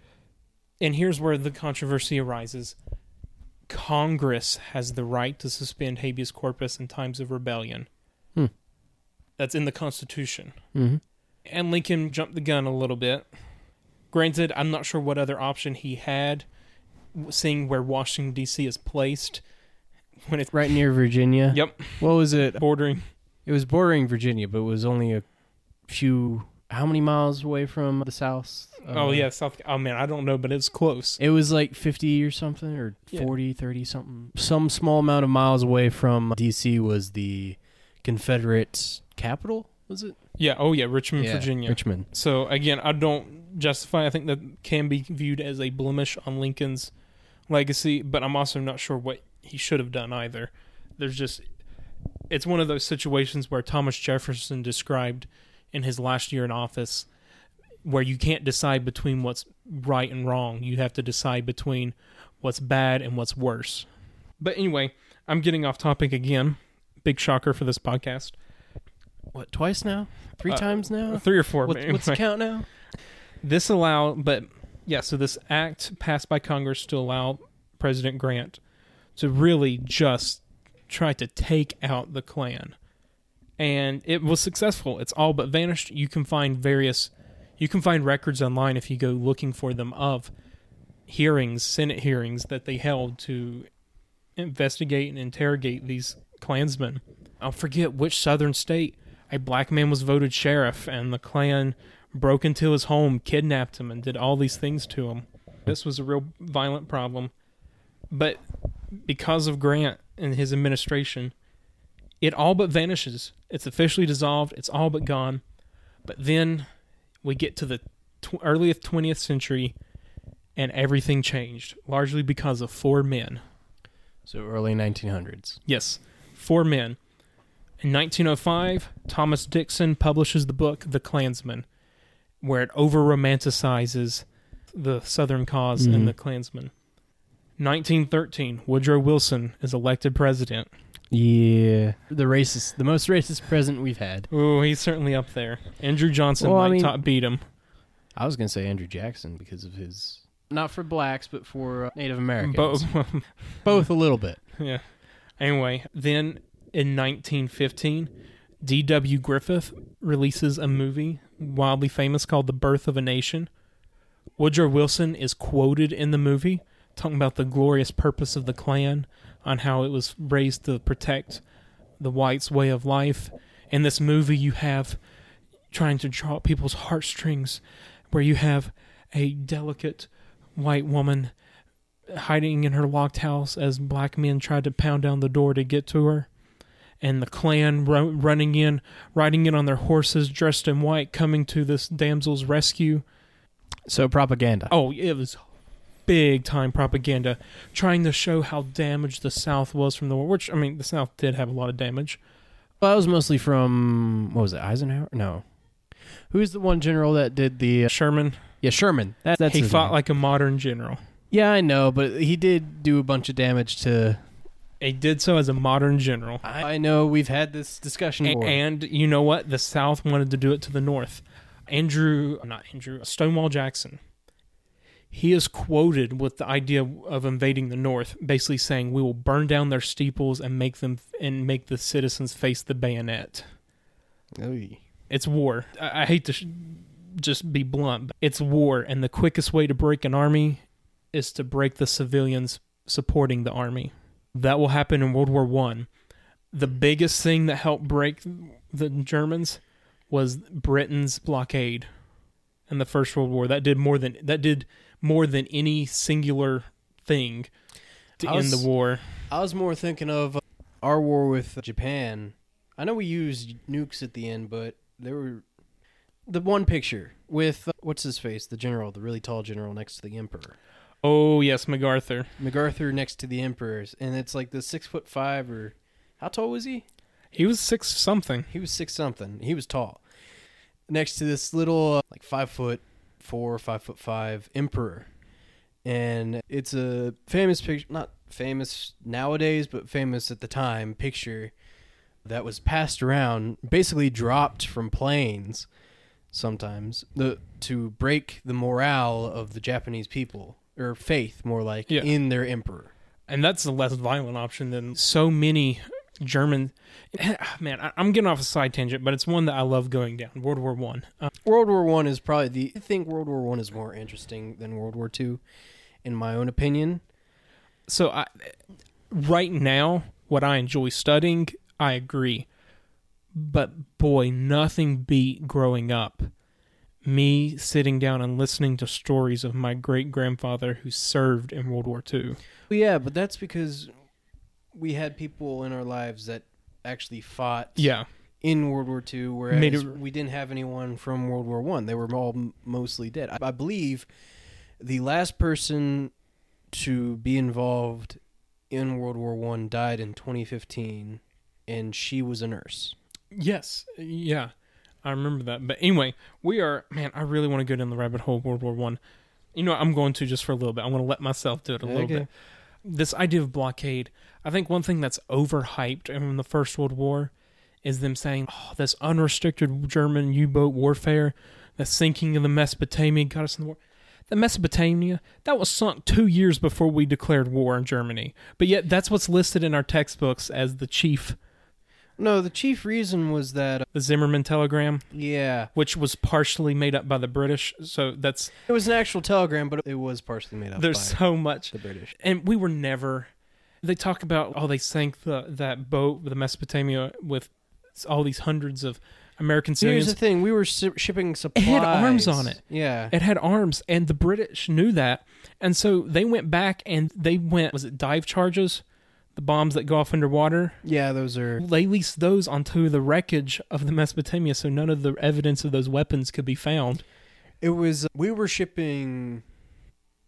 Speaker 1: and here's where the controversy arises. Congress has the right to suspend habeas corpus in times of rebellion.
Speaker 2: Hmm.
Speaker 1: That's in the Constitution
Speaker 2: mm-hmm.
Speaker 1: And Lincoln jumped the gun a little bit. Granted, I'm not sure what other option he had, seeing where Washington D.C. is placed when it's
Speaker 2: Right near Virginia.
Speaker 1: Yep.
Speaker 2: What was it?
Speaker 1: bordering.
Speaker 2: It was bordering Virginia, but it was only a few. How many miles away from the south?
Speaker 1: oh
Speaker 2: Uh,
Speaker 1: yeah, South. Oh man, I don't know, but it's close.
Speaker 2: It was like 50 or something, or
Speaker 1: Yeah.
Speaker 2: 40, 30 something. Some small amount of miles away from D.C. was the Confederate capital, was it?
Speaker 1: Yeah. Oh yeah, Richmond, Virginia.
Speaker 2: Richmond.
Speaker 1: So again, I don't justify. I think that can be viewed as a blemish on Lincoln's legacy, but I'm also not sure what he should have done either. There's just it's one of those situations where Thomas Jefferson described in his last year in office where you can't decide between what's right and wrong. You have to decide between what's bad and what's worse. But anyway, I'm getting off topic again. Big shocker for this podcast.
Speaker 2: What, twice now? Three
Speaker 1: Uh,
Speaker 2: times now?
Speaker 1: Three or four.
Speaker 2: What,
Speaker 1: but
Speaker 2: what's the count now? [LAUGHS]
Speaker 1: this allow but yeah so this act passed by congress to allow president grant to really just try to take out the klan and it was successful it's all but vanished you can find various you can find records online if you go looking for them of hearings senate hearings that they held to investigate and interrogate these klansmen i'll forget which southern state a black man was voted sheriff and the klan broke into his home, kidnapped him, and did all these things to him. This was a real violent problem. But because of Grant and his administration, it all but vanishes. It's officially dissolved, it's all but gone. But then we get to the tw- early 20th century and everything changed, largely because of four men.
Speaker 2: So early 1900s.
Speaker 1: Yes, four men. In 1905, Thomas Dixon publishes the book The Klansman, where it over romanticizes the Southern cause
Speaker 2: Mhm.
Speaker 1: and the Klansmen. 1913, Woodrow Wilson is elected president.
Speaker 2: Yeah. The racist, the most racist president we've had.
Speaker 1: Oh, he's certainly up there. Andrew Johnson
Speaker 2: Well, I
Speaker 1: might
Speaker 2: mean-
Speaker 1: top beat him.
Speaker 2: I was going to say Andrew Jackson because of his. Not for blacks, but for uh, Native Americans.
Speaker 1: Both, [LAUGHS]
Speaker 2: Both a little bit.
Speaker 1: yeah. Anyway, then in 1915, D.W. Griffith releases a movie wildly famous called The Birth of a Nation. Woodrow Wilson is quoted in the movie talking about the glorious purpose of the Klan, on how it was raised to protect the whites' way of life. In this movie, you have trying to draw people's heartstrings, where you have a delicate white woman hiding in her locked house as black men tried to pound down the door to get to her. And the Klan ru- running in, riding in on their horses, dressed in white, coming to this damsel's rescue.
Speaker 2: So propaganda.
Speaker 1: Oh, it was big time propaganda, trying to show how damaged the South was from the war. Which I mean, the South did have a lot of damage.
Speaker 2: Well, that was mostly from what was it? Eisenhower? No. Who's the one general that did the? Uh,
Speaker 1: Sherman,
Speaker 2: yeah, Sherman. That, that's
Speaker 1: he fought
Speaker 2: name.
Speaker 1: like a modern general.
Speaker 2: Yeah, I know, but he did do a bunch of damage to.
Speaker 1: He did so as a modern general.
Speaker 2: I, I know we've had this discussion
Speaker 1: A-
Speaker 2: before.
Speaker 1: and you know what? The South wanted to do it to the North. Andrew, not Andrew, Stonewall Jackson. He is quoted with the idea of invading the North, basically saying, "We will burn down their steeples and make them and make the citizens face the bayonet."
Speaker 2: Oy.
Speaker 1: It's war. I, I hate to sh- just be blunt. But it's war, and the quickest way to break an army is to break the civilians supporting the army. That will happen in World War One. The biggest thing that helped break the Germans was Britain's blockade in the First World War. That did more than that did more than any singular thing to
Speaker 2: I
Speaker 1: end the war.
Speaker 2: I was more thinking of uh, our war with Japan. I know we used nukes at the end, but there were the one picture with uh, what's his face, the general, the really tall general next to the emperor.
Speaker 1: Oh yes, MacArthur.
Speaker 2: MacArthur next to the emperors, and it's like the six foot five or how tall was he?
Speaker 1: He was six something.
Speaker 2: He was six something. He was tall. Next to this little uh, like five foot four, five foot five emperor, and it's a famous picture, not famous nowadays, but famous at the time picture that was passed around, basically dropped from planes sometimes the to break the morale of the Japanese people or faith more like
Speaker 1: Yeah.
Speaker 2: in their emperor.
Speaker 1: and that's the less violent option than so many German. [SIGHS] Man, I- I'm getting off a side tangent, but it's one that I love going down. World War One. Uh,
Speaker 2: World War One is probably the. I think World War One is more interesting than World War Two, in my own opinion.
Speaker 1: so I, right now, what I enjoy studying, I agree, but boy, nothing beat growing up. Me sitting down and listening to stories of my great grandfather who served in World War Two.
Speaker 2: Well, yeah, but that's because we had people in our lives that actually fought
Speaker 1: Yeah,
Speaker 2: in World War Two, whereas
Speaker 1: it-
Speaker 2: we didn't have anyone from World War One. They were all m- mostly dead. I, I believe the last person to be involved in World War One died in 2015, and she was a nurse.
Speaker 1: Yes, yeah, I remember that. But anyway, we are man. I really want to go down the rabbit hole. of World War One. You know, I'm going to just for a little bit. I'm going to let myself do it a little bit. This idea of blockade. I think one thing that's overhyped in the First World War is them saying, "Oh, this unrestricted German U-boat warfare, the sinking of the Mesopotamia got us in the war." The Mesopotamia that was sunk two years before we declared war on Germany, but yet that's what's listed in our textbooks as the chief,
Speaker 2: No, the chief reason was that uh,
Speaker 1: the Zimmerman telegram.
Speaker 2: yeah,
Speaker 1: which was partially made up by the British. So that's
Speaker 2: it was an actual telegram, but it was partially made up
Speaker 1: there's
Speaker 2: by
Speaker 1: so much,
Speaker 2: the British.
Speaker 1: and we were never. They talk about oh they sank the that boat the Mesopotamia with all these hundreds of American
Speaker 2: sailors.
Speaker 1: Here's
Speaker 2: the thing: we were si- shipping supplies.
Speaker 1: It had arms on it.
Speaker 2: Yeah,
Speaker 1: it had arms, and the British knew that, and so they went back and they went. Was it dive charges? The bombs that go off underwater.
Speaker 2: yeah. Those are
Speaker 1: They leased those onto the wreckage of the Mesopotamia, so none of the evidence of those weapons could be found.
Speaker 2: It was uh, we were shipping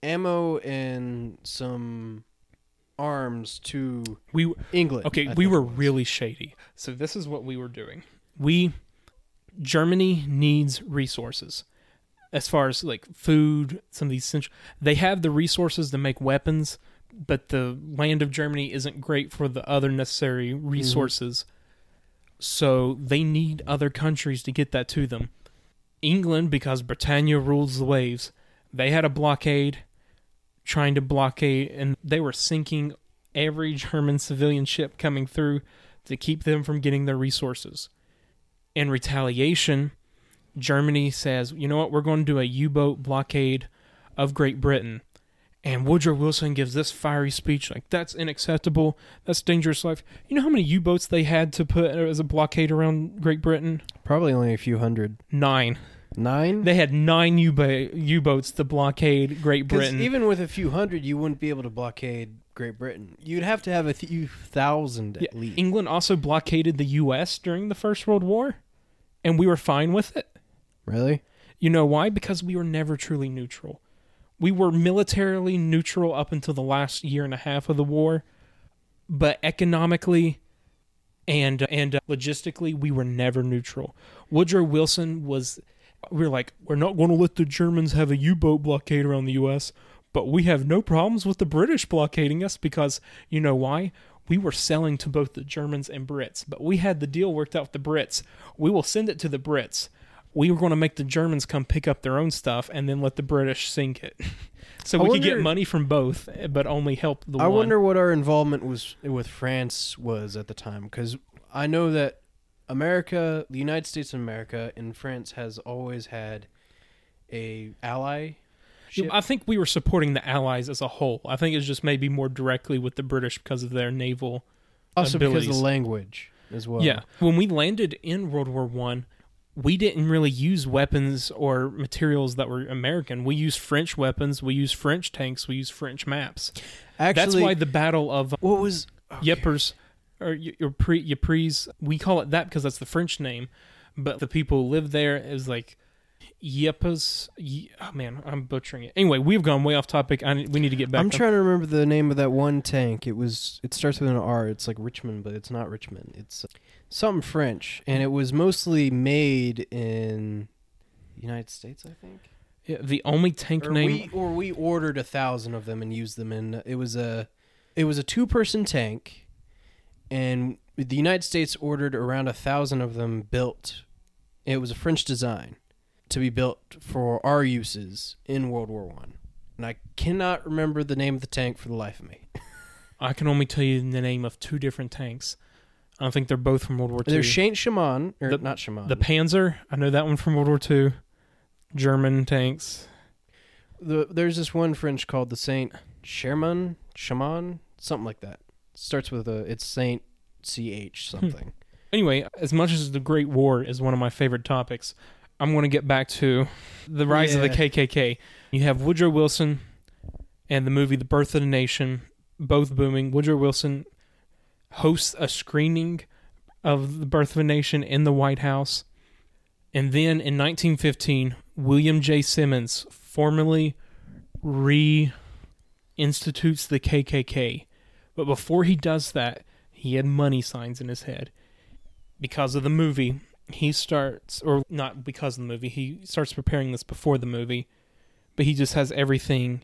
Speaker 2: ammo and some arms to
Speaker 1: We
Speaker 2: England.
Speaker 1: Okay,
Speaker 2: I
Speaker 1: we were really shady. So this is what we were doing. We Germany needs resources. As far as like food, some of these essential they have the resources to make weapons, but the land of Germany isn't great for the other necessary mm-hmm. resources. So they need other countries to get that to them. England, because Britannia rules the waves, they had a blockade trying to blockade and they were sinking every German civilian ship coming through to keep them from getting their resources. In retaliation, Germany says, you know what, we're going to do a U boat blockade of Great Britain. And Woodrow Wilson gives this fiery speech like, that's unacceptable. That's dangerous life. You know how many U boats they had to put as a blockade around Great Britain?
Speaker 2: Probably only a few hundred.
Speaker 1: Nine.
Speaker 2: Nine?
Speaker 1: They had nine U boats to blockade Great Britain.
Speaker 2: even with a few hundred, you wouldn't be able to blockade Great Britain. You'd have to have a few thousand at
Speaker 1: Yeah,
Speaker 2: least.
Speaker 1: England also blockaded the U.S. during the First World War, and we were fine with it.
Speaker 2: really?
Speaker 1: You know why? Because we were never truly neutral. We were militarily neutral up until the last year and a half of the war, but economically and and logistically, we were never neutral. Woodrow Wilson was. We were like, we're not going to let the Germans have a U-boat blockade around the U.S., but we have no problems with the British blockading us because you know why? We were selling to both the Germans and Brits, but we had the deal worked out with the Brits. We will send it to the Brits we were going to make the Germans come pick up their own stuff and then let the British sink it. [LAUGHS] so
Speaker 2: I
Speaker 1: we could get money from both, but only help the
Speaker 2: I
Speaker 1: one.
Speaker 2: wonder what our involvement was with France was at the time because I know that America, the United States of America, and France has always had a ally. ship.
Speaker 1: I think we were supporting the Allies as a whole. I think it's just maybe more directly with the British because of their naval.
Speaker 2: also because of the language as well.
Speaker 1: Yeah, when we landed in World War One, we didn't really use weapons or materials that were American. We used French weapons. We used French tanks. We used French maps.
Speaker 2: actually,
Speaker 1: That's why the Battle of
Speaker 2: what was
Speaker 1: Ypres or y- your Ypres. We call it that because that's the French name, but the people who live there is like Ypres. Ye- oh man, I'm butchering it. Anyway, we've gone way off topic. I, we need to get back.
Speaker 2: I'm
Speaker 1: to-
Speaker 2: trying to remember the name of that one tank. It was it starts with an R. It's like Richmond, but it's not Richmond. It's uh, something French, and it was mostly made in the United States, I think.
Speaker 1: Yeah, the only tank
Speaker 2: Or
Speaker 1: name.
Speaker 2: we or we ordered a thousand of them and used them and It was a it was a two person tank, and the United States ordered around a thousand of them built. It was a French design to be built for our uses in World War One, and I cannot remember the name of the tank for the life of me. [LAUGHS]
Speaker 1: I can only tell you the name of two different tanks. I don't think they're both from World War II.
Speaker 2: There's Saint Shaman or
Speaker 1: The-
Speaker 2: not Shaman.
Speaker 1: the Panzer, I know that one from World War II. German tanks.
Speaker 2: The, there's this one French called the Saint Sherman, Shaman, something like that. Starts with a it's Saint C H hmm. something.
Speaker 1: Anyway, as much as the Great War is one of my favorite topics, I'm going to get back to the rise of the KKK. You have Woodrow Wilson and the movie The Birth of the Nation, both booming. Woodrow Wilson hosts a screening of The Birth of a Nation in the White House. And then in 1915, William J. Simmons formally re institutes the KKK. But before he does that, he had money signs in his head. Because of the movie, he starts, or not because of the movie, he starts preparing this before the movie, but he just has everything.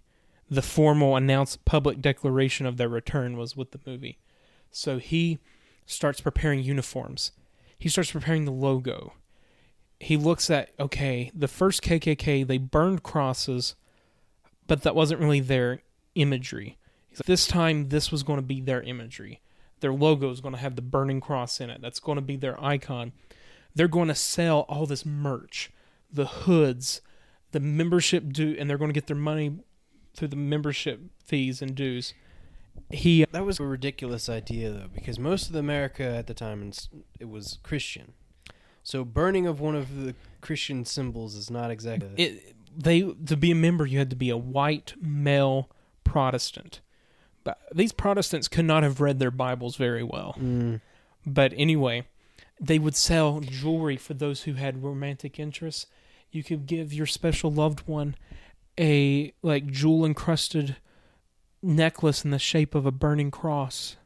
Speaker 1: The formal announced public declaration of their return was with the movie. So he starts preparing uniforms. He starts preparing the logo. He looks at, okay, the first KKK, they burned crosses, but that wasn't really their imagery. Like, this time, this was going to be their imagery. Their logo is going to have the burning cross in it. That's going to be their icon. They're going to sell all this merch, the hoods, the membership due, and they're going to get their money through the membership fees and dues. He
Speaker 2: That was a ridiculous idea though, because most of America at the time it was Christian. So burning of one of the Christian symbols is not exactly
Speaker 1: it they to be a member you had to be a white male Protestant. But these Protestants could not have read their Bibles very well.
Speaker 2: Mm.
Speaker 1: But anyway, they would sell jewelry for those who had romantic interests. You could give your special loved one a like jewel encrusted necklace in the shape of a burning cross.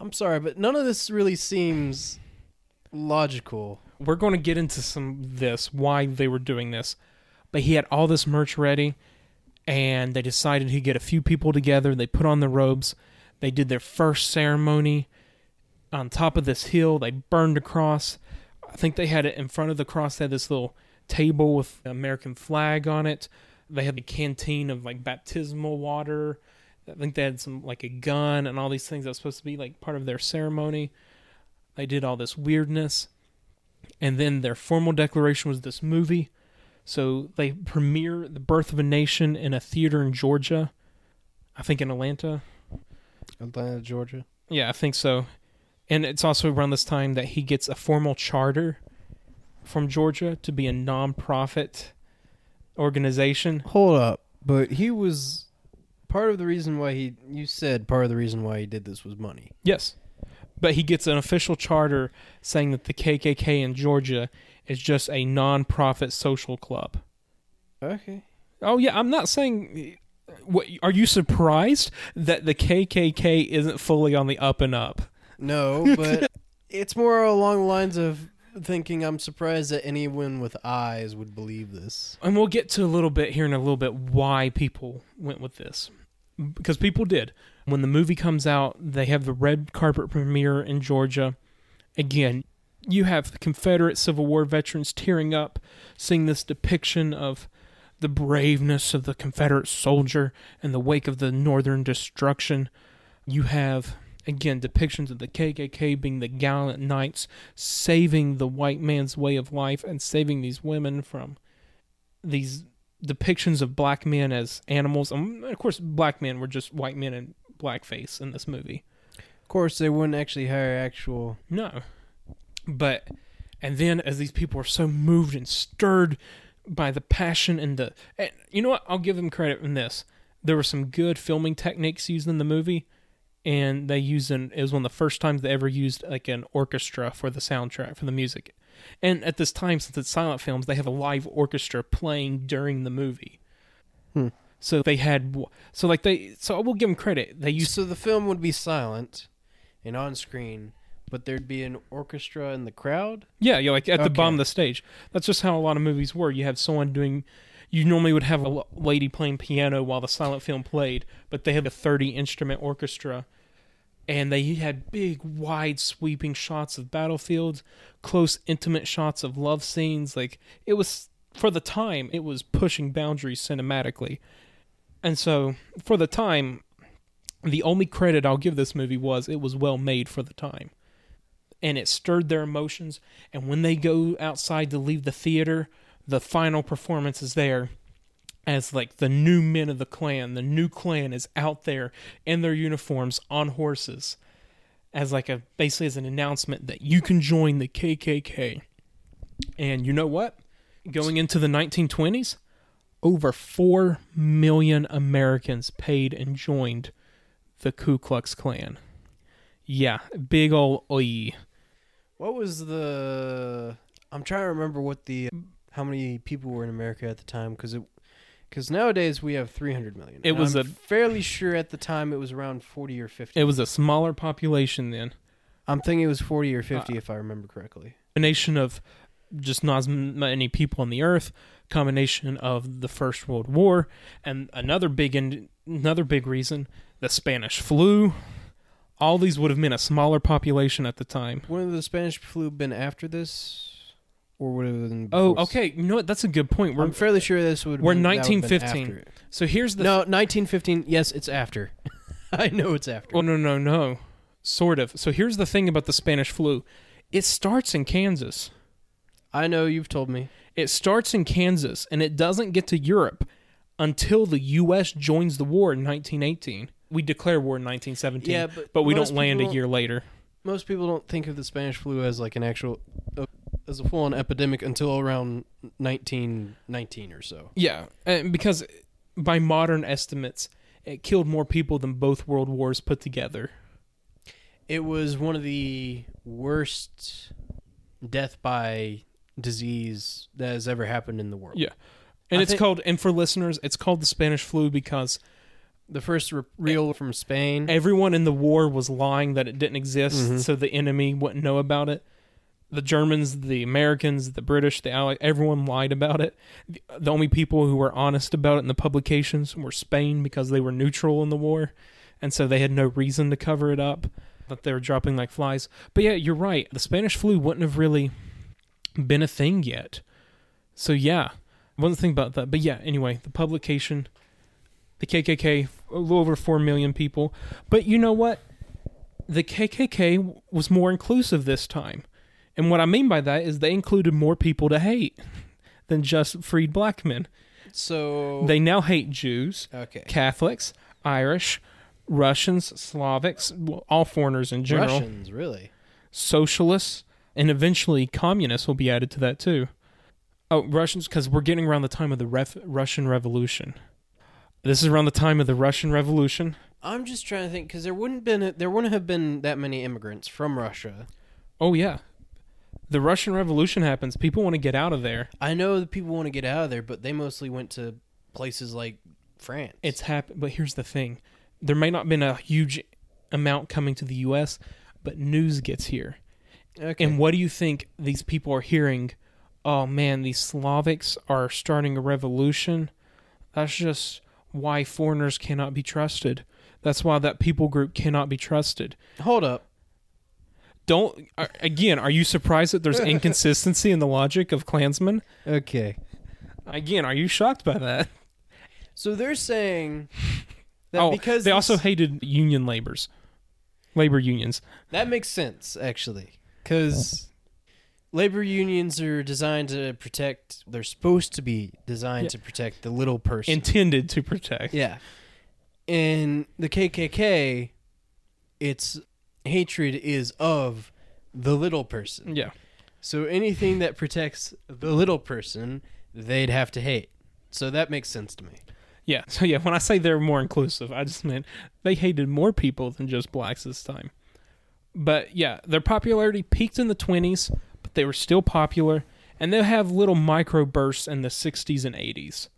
Speaker 2: I'm sorry, but none of this really seems logical.
Speaker 1: We're going to get into some this why they were doing this. But he had all this merch ready and they decided he'd get a few people together. They put on the robes. They did their first ceremony on top of this hill. They burned a cross. I think they had it in front of the cross. They had this little table with the American flag on it. They had a canteen of like baptismal water. I think they had some like a gun and all these things that was supposed to be like part of their ceremony. They did all this weirdness. And then their formal declaration was this movie. So they premiere The Birth of a Nation in a theater in Georgia I think in Atlanta.
Speaker 2: Atlanta, Georgia.
Speaker 1: Yeah, I think so. And it's also around this time that he gets a formal charter from Georgia to be a non-profit organization.
Speaker 2: Hold up, but he was part of the reason why he. You said part of the reason why he did this was money.
Speaker 1: Yes. But he gets an official charter saying that the KKK in Georgia is just a non-profit social club.
Speaker 2: Okay.
Speaker 1: Oh yeah, I'm not saying what are you surprised that the KKK isn't fully on the up and up?
Speaker 2: No, [LAUGHS] but it's more along the lines of thinking I'm surprised that anyone with eyes would believe this.
Speaker 1: And we'll get to a little bit here in a little bit why people went with this. Because people did. When the movie comes out, they have the red carpet premiere in Georgia. Again, you have the Confederate Civil War veterans tearing up, seeing this depiction of the braveness of the Confederate soldier in the wake of the Northern destruction. You have, again, depictions of the KKK being the gallant knights, saving the white man's way of life and saving these women from these depictions of black men as animals. And of course, black men were just white men in blackface in this movie.
Speaker 2: Of course, they wouldn't actually hire actual.
Speaker 1: No. But, and then as these people are so moved and stirred by the passion and the, and you know what? I'll give them credit in this. There were some good filming techniques used in the movie, and they used an, it was one of the first times they ever used like an orchestra for the soundtrack, for the music. And at this time, since it's silent films, they have a live orchestra playing during the movie.
Speaker 2: Hmm.
Speaker 1: So they had, so like they, so I will give them credit. They used
Speaker 2: So the film would be silent and on screen, but there'd be an orchestra in the crowd.
Speaker 1: Yeah, you're like at the
Speaker 2: Okay.
Speaker 1: bottom of the stage. That's just how a lot of movies were. You have someone doing. You normally would have a lady playing piano while the silent film played, but they had a 30 instrument orchestra. And they had big, wide, sweeping shots of battlefields, close, intimate shots of love scenes. Like, it was, for the time, it was pushing boundaries cinematically. And so, for the time, the only credit I'll give this movie was it was well made for the time and it stirred their emotions. And when they go outside to leave the theater, the final performance is there as like the new men of the Klan. The new Klan is out there in their uniforms on horses as like a basically as an announcement that you can join the KKK. And you know what? Going into the 1920s, over 4 million Americans paid and joined the Ku Klux Klan. Yeah, big ol' oi.
Speaker 2: What was the? I'm trying to remember what the how many people were in America at the time because it because nowadays we have 300 million.
Speaker 1: It
Speaker 2: And
Speaker 1: was
Speaker 2: I'm
Speaker 1: a-
Speaker 2: fairly sure at the time it was around 40 or 50.
Speaker 1: It was a smaller population then.
Speaker 2: I'm thinking it was 40 or 50
Speaker 1: Uh,
Speaker 2: if I remember correctly.
Speaker 1: Combination of just not as many people on the earth, combination of the First World War, and another big in, another big reason, the Spanish flu. All these would have been a smaller population at the time.
Speaker 2: Wouldn't the Spanish flu been after this, or would it have been?
Speaker 1: Oh,
Speaker 2: before?
Speaker 1: okay. You know what? That's a good point. We're,
Speaker 2: I'm fairly sure this would.
Speaker 1: we're
Speaker 2: been, that would've been
Speaker 1: 1915.
Speaker 2: after it.
Speaker 1: so here's the
Speaker 2: No, 1915. Yes, it's after. [LAUGHS] I know it's after.
Speaker 1: Oh no no no, sort of. So here's the thing about the Spanish flu. It starts in Kansas.
Speaker 2: I know you've told me.
Speaker 1: It starts in Kansas and it doesn't get to Europe until the U.S. joins the war in 1918. We declare war in 1917,
Speaker 2: Yeah, but
Speaker 1: but we
Speaker 2: most
Speaker 1: don't land a
Speaker 2: people
Speaker 1: year later.
Speaker 2: Most people don't think of the Spanish flu as like an actual, uh, as a full-on epidemic until around 1919 or so.
Speaker 1: Yeah, and because by modern estimates, it killed more people than both world wars put together.
Speaker 2: It was one of the worst death by disease that has ever happened in the world.
Speaker 1: Yeah. And
Speaker 2: I
Speaker 1: it's called, and for listeners, it's called the Spanish flu because
Speaker 2: The first re- real from Spain.
Speaker 1: everyone in the war was lying that it didn't exist,
Speaker 2: Mhm.
Speaker 1: so the enemy wouldn't know about it. The Germans, the Americans, the British, the Allies, everyone lied about it. The, only people who were honest about it in the publications were Spain because they were neutral in the war, and so they had no reason to cover it up. That they were dropping like flies. But yeah, you're right. The Spanish flu wouldn't have really been a thing yet. So yeah, I wasn't thinking about that. But yeah, anyway, the publication, the KKK, a little over four million people. But you know what? The KKK was more inclusive this time. And what I mean by that is they included more people to hate than just freed black men.
Speaker 2: so
Speaker 1: They now hate Jews,
Speaker 2: okay.
Speaker 1: Catholics, Irish, Russians, Slavics, all foreigners in general,
Speaker 2: Russians, really?
Speaker 1: socialists, and eventually communists will be added to that too. Oh, Russians, because we're getting around the time of the ref- Russian Revolution. This is around the time of the Russian Revolution.
Speaker 2: I'm just trying to think because there wouldn't been there wouldn't have been that many immigrants from Russia.
Speaker 1: Oh yeah, the Russian Revolution happens. People want to get out of there.
Speaker 2: I know that people want to get out of there, but they mostly went to places like France.
Speaker 1: It's happened, but here's the thing: there may not have been a huge amount coming to the U.S., but news gets here.
Speaker 2: okay.
Speaker 1: And what do you think these people are hearing? Oh man, these Slavics are starting a revolution. That's just why foreigners cannot be trusted. That's why that people group cannot be trusted.
Speaker 2: Hold up.
Speaker 1: Don't are- again. Are you surprised that there's [LAUGHS] inconsistency in the logic of Klansmen?
Speaker 2: Okay.
Speaker 1: Again, are you shocked by that?
Speaker 2: So they're saying that
Speaker 1: oh,
Speaker 2: because
Speaker 1: they also hated union labors, labor unions.
Speaker 2: that makes sense actually because labor unions are designed to protect. They're supposed to be designed
Speaker 1: Yeah.
Speaker 2: to protect the little person.
Speaker 1: intended to protect.
Speaker 2: Yeah. In the KKK, its hatred is of the little person.
Speaker 1: Yeah.
Speaker 2: So anything that protects the little person, they'd have to hate. So that makes sense to me.
Speaker 1: Yeah. So yeah, when I say they're more inclusive, I just meant they hated more people than just blacks this time. But yeah, their popularity peaked in the 20s, but they were still popular, and they'll have little micro bursts in the 60s and 80s.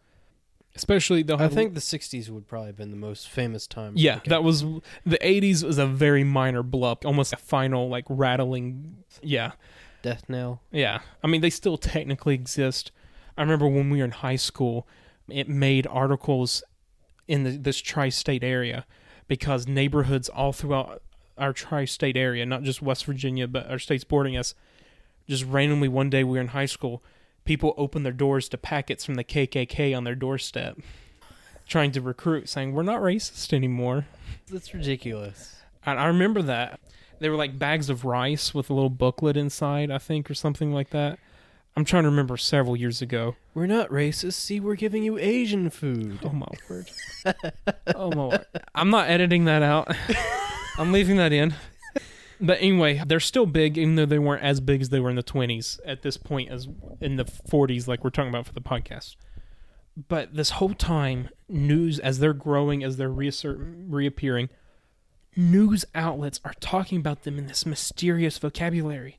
Speaker 1: Especially they'll
Speaker 2: I think the 60s would probably have been the most famous time.
Speaker 1: Yeah,
Speaker 2: Okay.
Speaker 1: that was the 80s was a very minor blip, almost a final like rattling. Yeah.
Speaker 2: Death Knell.
Speaker 1: Yeah. I mean, they still technically exist. I remember when we were in high school, it made articles in the, this tri state area because neighborhoods all throughout our tri state area, not just West Virginia, but our states bordering us, just randomly one day we were in high school, people opened their doors to packets from the KKK on their doorstep, trying to recruit, saying, We're not racist anymore.
Speaker 2: That's ridiculous.
Speaker 1: And I remember that. They were like bags of rice with a little booklet inside, I think, or something like that. I'm trying to remember several years ago.
Speaker 2: We're not racist. See, we're giving you Asian food.
Speaker 1: Oh my word. [LAUGHS] oh my word. I'm not editing that out. [LAUGHS] I'm leaving that in. But anyway, they're still big, even though they weren't as big as they were in the 20s at this point as in the 40s, like we're talking about for the podcast. But this whole time, news, as they're growing, as they're reassert, reappearing, news outlets are talking about them in this mysterious vocabulary.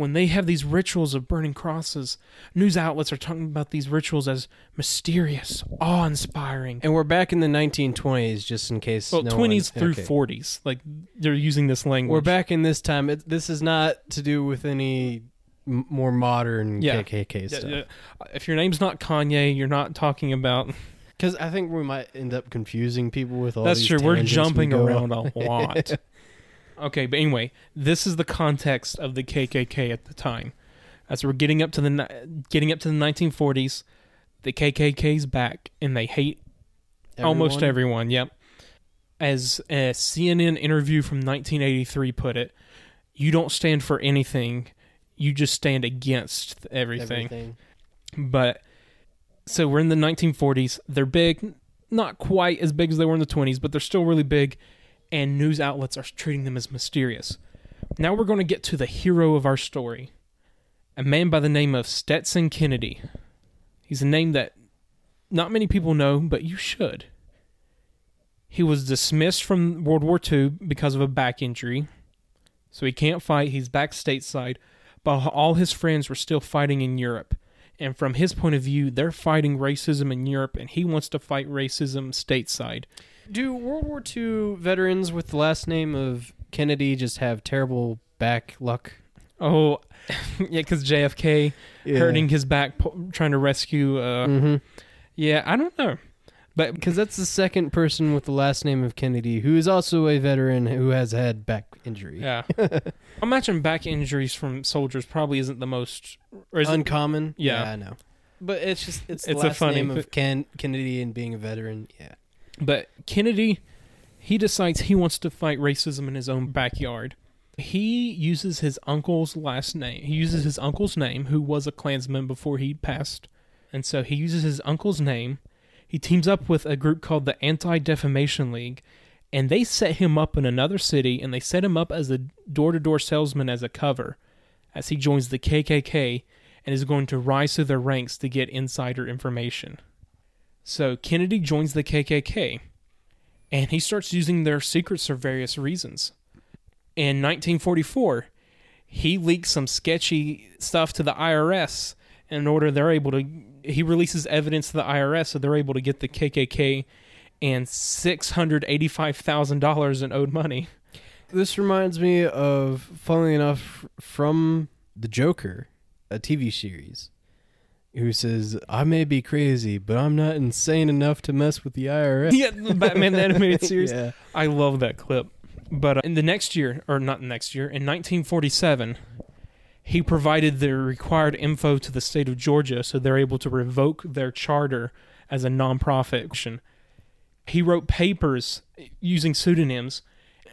Speaker 1: When they have these rituals of burning crosses, news outlets are talking about these rituals as mysterious, awe inspiring.
Speaker 2: And we're back in the 1920s, just in case.
Speaker 1: Well,
Speaker 2: no
Speaker 1: 20s
Speaker 2: one-
Speaker 1: through
Speaker 2: okay.
Speaker 1: 40s. Like, they're using this language.
Speaker 2: We're back in this time. It, this is not to do with any m- more modern
Speaker 1: Yeah.
Speaker 2: KKK
Speaker 1: Yeah,
Speaker 2: stuff.
Speaker 1: yeah. If your name's not Kanye, you're not talking about. [LAUGHS]
Speaker 2: Because I think we might end up confusing people with all. These that's
Speaker 1: true. We're
Speaker 2: tangents we
Speaker 1: jumping around
Speaker 2: on.
Speaker 1: a lot. [LAUGHS] okay, but anyway, this is the context of the KKK at the time. As we're getting up to the getting up to the 1940s, the KKK's back and they hate almost
Speaker 2: Everyone?
Speaker 1: everyone. Yep. As a CNN interview from 1983 put it, you don't stand for anything, you just stand against everything.
Speaker 2: Everything.
Speaker 1: But so we're in the 1940s. They're big, not quite as big as they were in the 20s, but they're still really big. And news outlets are treating them as mysterious. Now we're going to get to the hero of our story a man by the name of Stetson Kennedy. He's a name that not many people know, but you should. He was dismissed from World War II because of a back injury. So he can't fight. He's back stateside. But all his friends were still fighting in Europe. And from his point of view, they're fighting racism in Europe, and he wants to fight racism stateside.
Speaker 2: Do World War II veterans with the last name of Kennedy just have terrible back luck?
Speaker 1: Oh, [LAUGHS] yeah, because JFK hurting his back, po- trying to rescue. Uh,
Speaker 2: Mm-hmm.
Speaker 1: Yeah, I don't know. But
Speaker 2: Because that's the second person with the last name of Kennedy who is also a veteran who has had back injury.
Speaker 1: yeah, I [LAUGHS] imagine back injuries from soldiers probably isn't the most. Or is it-
Speaker 2: Uncommon.
Speaker 1: Yeah.
Speaker 2: I know. But it's just it's the
Speaker 1: It's a funny-
Speaker 2: name of Ken Kennedy and being a veteran. Yeah.
Speaker 1: But Kennedy, he decides he wants to fight racism in his own backyard. He uses his uncle's last name. He uses his uncle's name, who was a Klansman before he passed. And so he uses his uncle's name. He teams up with a group called the Anti Defamation League, and they set him up in another city and they set him up as a door to door salesman as a cover as he joins the KKK and is going to rise through their ranks to get insider information. So Kennedy joins the KKK and he starts using their secrets for various reasons. In 1944, he leaks some sketchy stuff to the IRS in order they're able to he releases evidence to the IRS so they're able to get the KKK and $685,000 in owed money.
Speaker 2: This reminds me of, funnily enough, from The Joker, a TV series, who says, I may be crazy, but I'm not insane enough to mess with the IRS.
Speaker 1: yeah, the Batman the animated [LAUGHS] series.
Speaker 2: yeah.
Speaker 1: I love that clip. But uh, in the next year, or not next year, in 1947, he provided the required info to the state of Georgia so they're able to revoke their charter as a nonprofit. He wrote papers using pseudonyms.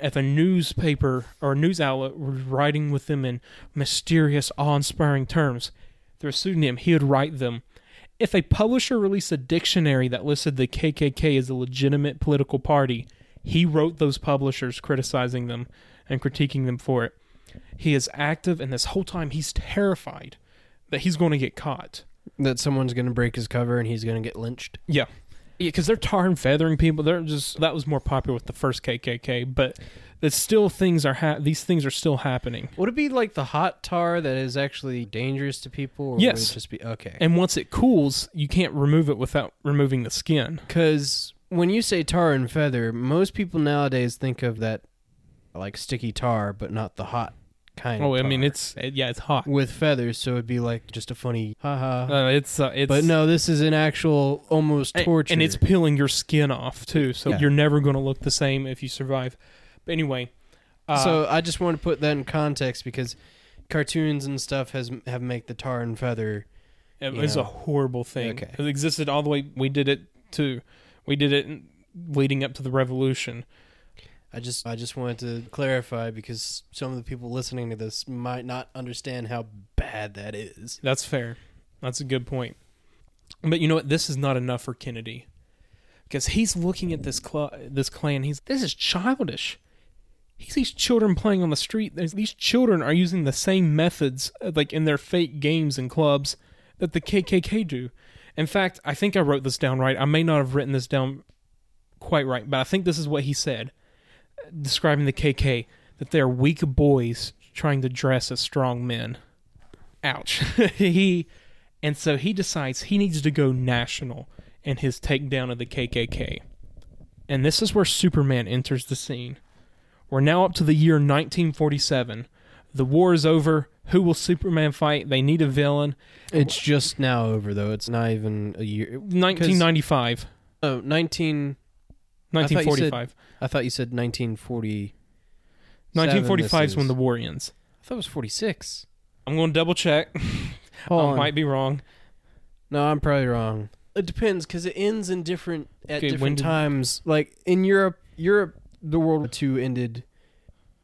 Speaker 1: If a newspaper or a news outlet was writing with them in mysterious, awe inspiring terms, through a pseudonym, he would write them. If a publisher released a dictionary that listed the KKK as a legitimate political party, he wrote those publishers criticizing them and critiquing them for it. He is active, and this whole time he's terrified that he's going to get caught.
Speaker 2: That someone's going to break his cover and he's going to get lynched.
Speaker 1: Yeah. Yeah, because they're tar and feathering people. They're just that was more popular with the first KKK, but it's still things are ha- these things are still happening.
Speaker 2: Would it be like the hot tar that is actually dangerous to people? Or Would
Speaker 1: Yes.
Speaker 2: it just be okay.
Speaker 1: And once it cools, you can't remove it without removing the skin.
Speaker 2: Because when you say tar and feather, most people nowadays think of that like sticky tar, but not the hot kind.
Speaker 1: Oh, I mean it's it, yeah, it's hot.
Speaker 2: with feathers, so it'd be like just a funny haha.
Speaker 1: Uh, it's uh, it's
Speaker 2: but no, this is an actual almost
Speaker 1: and,
Speaker 2: torture.
Speaker 1: and it's peeling your skin off too, so
Speaker 2: Yeah.
Speaker 1: you're never going to look the same if you survive. But anyway, uh,
Speaker 2: so I just want to put that in context because cartoons and stuff has have make the tar and feather.
Speaker 1: It was
Speaker 2: know.
Speaker 1: a horrible thing.
Speaker 2: Okay.
Speaker 1: It existed all the way. We did it too. We did it leading up to the revolution.
Speaker 2: I just I just wanted to clarify because some of the people listening to this might not understand how bad that is.
Speaker 1: That's fair. That's a good point. But you know what? This is not enough for Kennedy because he's looking at this cl- this Klan. He's this is childish. He sees children playing on the street. These children are using the same methods, uh, like in their fake games and clubs, that the KKK do. In fact, I think I wrote this down right. I may not have written this down quite right, but I think this is what he said, describing the KK that they're weak boys trying to dress as strong men. Ouch. [LAUGHS] he and so he decides he needs to go national in his takedown of the KKK. And this is where Superman enters the scene. We're now up to the year 1947. The war is over. Who will Superman fight? They need a villain.
Speaker 2: It's just now over though. It's not even a year.
Speaker 1: 1995.
Speaker 2: Oh, 19 I thought you said-
Speaker 1: 1945.
Speaker 2: I thought you said 1940.
Speaker 1: 1945 is when the war ends.
Speaker 2: I thought it was 46.
Speaker 1: I'm going to double check.
Speaker 2: Hold
Speaker 1: I
Speaker 2: on.
Speaker 1: might be wrong.
Speaker 2: No, I'm probably wrong. It depends because it ends in different at
Speaker 1: Okay, when
Speaker 2: different
Speaker 1: did-
Speaker 2: times. Like in Europe, Europe, the World War II ended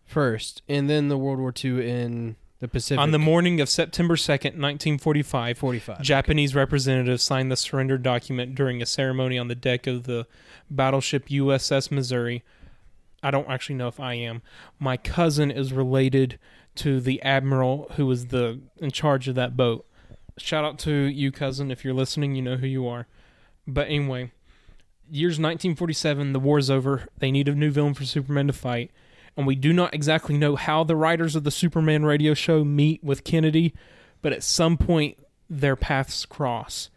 Speaker 2: first, and then the World War II in the Pacific
Speaker 1: On the morning of September 2nd, 1945,
Speaker 2: 45.
Speaker 1: Japanese representatives signed the surrender document during a ceremony on the deck of the battleship USS Missouri. I don't actually know if I am. My cousin is related to the admiral who was the in charge of that boat. Shout out to you, cousin, if you're listening. You know who you are. But anyway, years 1947. The war's over. They need a new villain for Superman to fight, and we do not exactly know how the writers of the Superman radio show meet with Kennedy, but at some point their paths cross,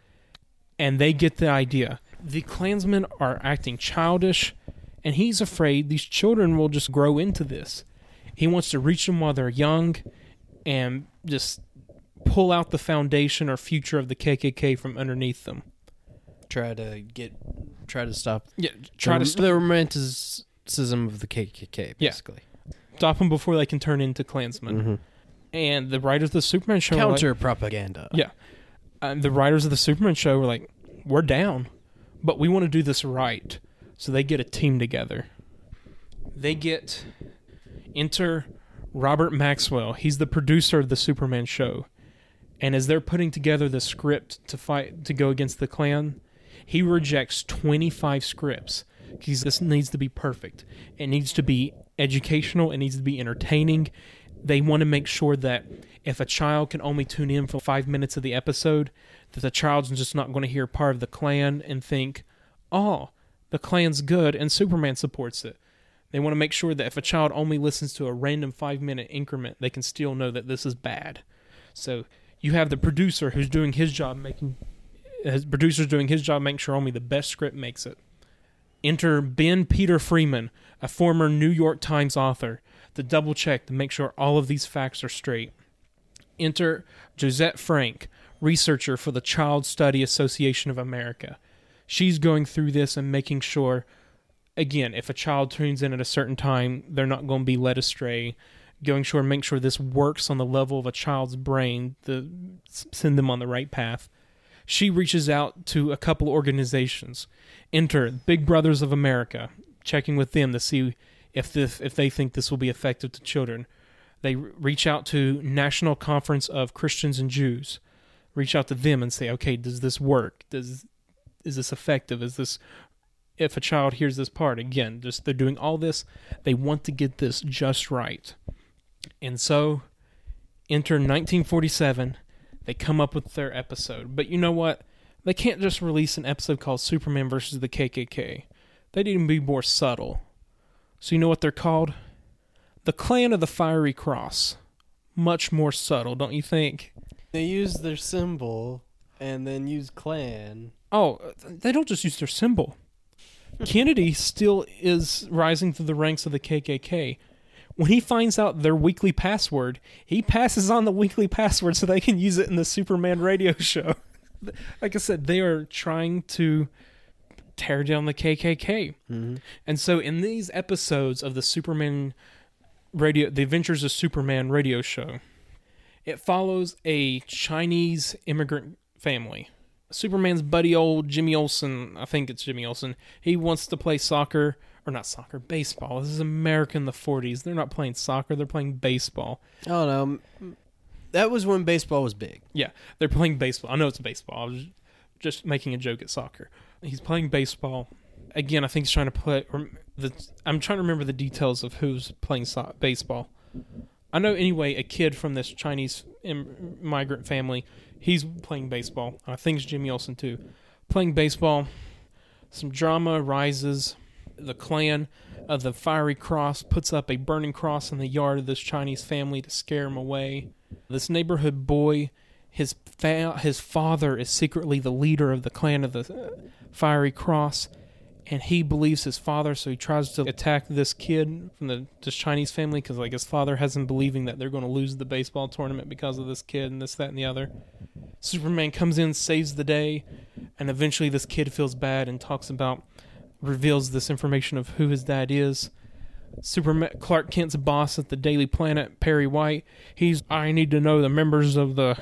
Speaker 1: and they get the idea. The Klansmen are acting childish, and he's afraid these children will just grow into this. He wants to reach them while they're young, and just pull out the foundation or future of the KKK from underneath them.
Speaker 2: Try to get, try to stop.
Speaker 1: Yeah, try
Speaker 2: the,
Speaker 1: to
Speaker 2: the romanticism of the KKK,
Speaker 1: Yeah.
Speaker 2: basically.
Speaker 1: stop them before they can turn into Klansmen.
Speaker 2: Mhm.
Speaker 1: And the writers of the Superman show, were like-
Speaker 2: Counter propaganda.
Speaker 1: Yeah. and the writers of the Superman show were like, "We're down, but we want to do this right." So they get a team together. They get enter Robert Maxwell. He's the producer of the Superman show, and as they're putting together the script to fight to go against the Klan, He rejects 25 scripts because this needs to be perfect. It needs to be educational, it needs to be entertaining. They want to make sure that if a child can only tune in for five minutes of the episode, that the child's just not going to hear part of the Klan and think, oh, the Klan's good and Superman supports it. They want to make sure that if a child only listens to a random five minute increment, they can still know that this is bad. So you have the producer who's doing his job making his producer's doing his job making sure only the best script makes it. Enter Ben Peter Freeman, a former New York Times author, to double check to make sure all of these facts are straight. Enter Josette Frank, researcher for the Child Study Association of America. She's going through this and making sure again, if a child tunes in at a certain time, they're not going to be led astray. Going sure make sure this works on the level of a child's brain to send them on the right path. She reaches out to a couple organizations. Enter Big Brothers of America, checking with them to see if this, if they think this will be effective to children. They reach out to National Conference of Christians and Jews. Reach out to them and say, okay, does this work? Does is this effective? Is this if a child hears this part again just they're doing all this they want to get this just right and so enter 1947 they come up with their episode. But you know what? They can't just release an episode called superman versus the kkk they need to be more subtle. So you know what they're called? The clan of the fiery cross. Much more subtle don't you think?
Speaker 2: They use their symbol and then use clan.
Speaker 1: oh they don't just use their symbol. Kennedy still is rising through the ranks of the KKK. When he finds out their weekly password, he passes on the weekly password so they can use it in the Superman radio [LAUGHS] show. like I said, they are trying to tear down the KKK.
Speaker 2: Mm-hmm.
Speaker 1: And so in these episodes of the Superman radio the Adventures of Superman radio show, it follows a Chinese immigrant family. Superman's buddy old Jimmy Olsen, I think it's Jimmy Olsen, he wants to play soccer or not soccer, baseball. This is America in the 40s. They're not playing soccer, they're playing baseball.
Speaker 2: Oh no, that was when baseball was big.
Speaker 1: Yeah, they're playing baseball. I know it's baseball. I was just making a joke at soccer. He's playing baseball. Again, I think he's trying to play. Or the, I'm trying to remember the details of who's playing so- baseball. I know anyway. A kid from this Chinese Im- migrant family, he's playing baseball. I think it's Jimmy Olsen too, playing baseball. Some drama arises. The clan of the Fiery Cross puts up a burning cross in the yard of this Chinese family to scare him away. This neighborhood boy, his fa- his father is secretly the leader of the clan of the uh, Fiery Cross, and he believes his father, so he tries to attack this kid from the this Chinese family because like his father has him believing that they're going to lose the baseball tournament because of this kid and this that and the other. Superman comes in, saves the day, and eventually this kid feels bad and talks about reveals this information of who his dad is. Superman Clark Kent's boss at the Daily Planet, Perry White, he's I need to know the members of the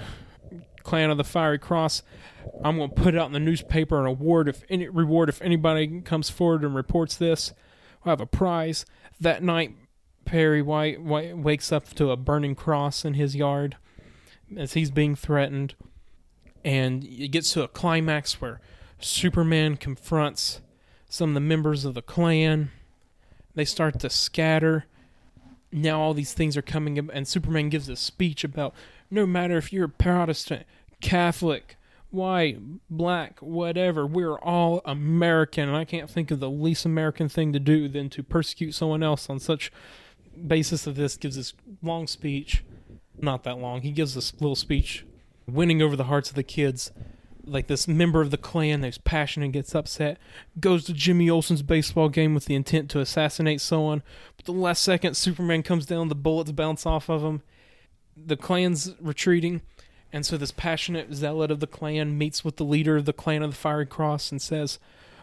Speaker 1: clan of the Fiery Cross. I'm going to put out in the newspaper an award if any reward if anybody comes forward and reports this. I'll have a prize. That night, Perry White, White wakes up to a burning cross in his yard as he's being threatened, and it gets to a climax where Superman confronts some of the members of the clan. They start to scatter. Now all these things are coming, up, and Superman gives a speech about no matter if you're Protestant, Catholic, white, black, whatever, we're all American, and I can't think of the least American thing to do than to persecute someone else on such basis of this. Gives this long speech, not that long. He gives this little speech, winning over the hearts of the kids. Like this member of the clan that's passionate and gets upset, goes to Jimmy Olsen's baseball game with the intent to assassinate someone. But the last second, Superman comes down, the bullets bounce off of him. The clan's retreating, and so this passionate zealot of the clan meets with the leader of the clan of the Fiery Cross and says,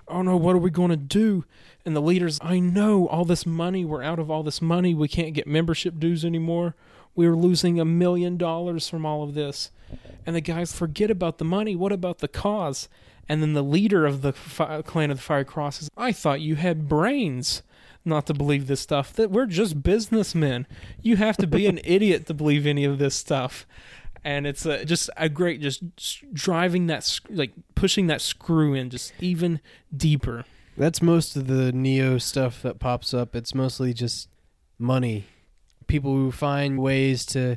Speaker 1: Oh no, what are we going to do? And the leader's, I know all this money, we're out of all this money, we can't get membership dues anymore. We're losing a million dollars from all of this. And the guys forget about the money, what about the cause? And then the leader of the fi- clan of the Fire Crosses, I thought you had brains not to believe this stuff, that we're just businessmen. You have to be an [LAUGHS] idiot to believe any of this stuff. and it's uh, just a great just driving that like pushing that screw in just even deeper.
Speaker 2: That's most of the Neo stuff that pops up. It's mostly just money. People who find ways to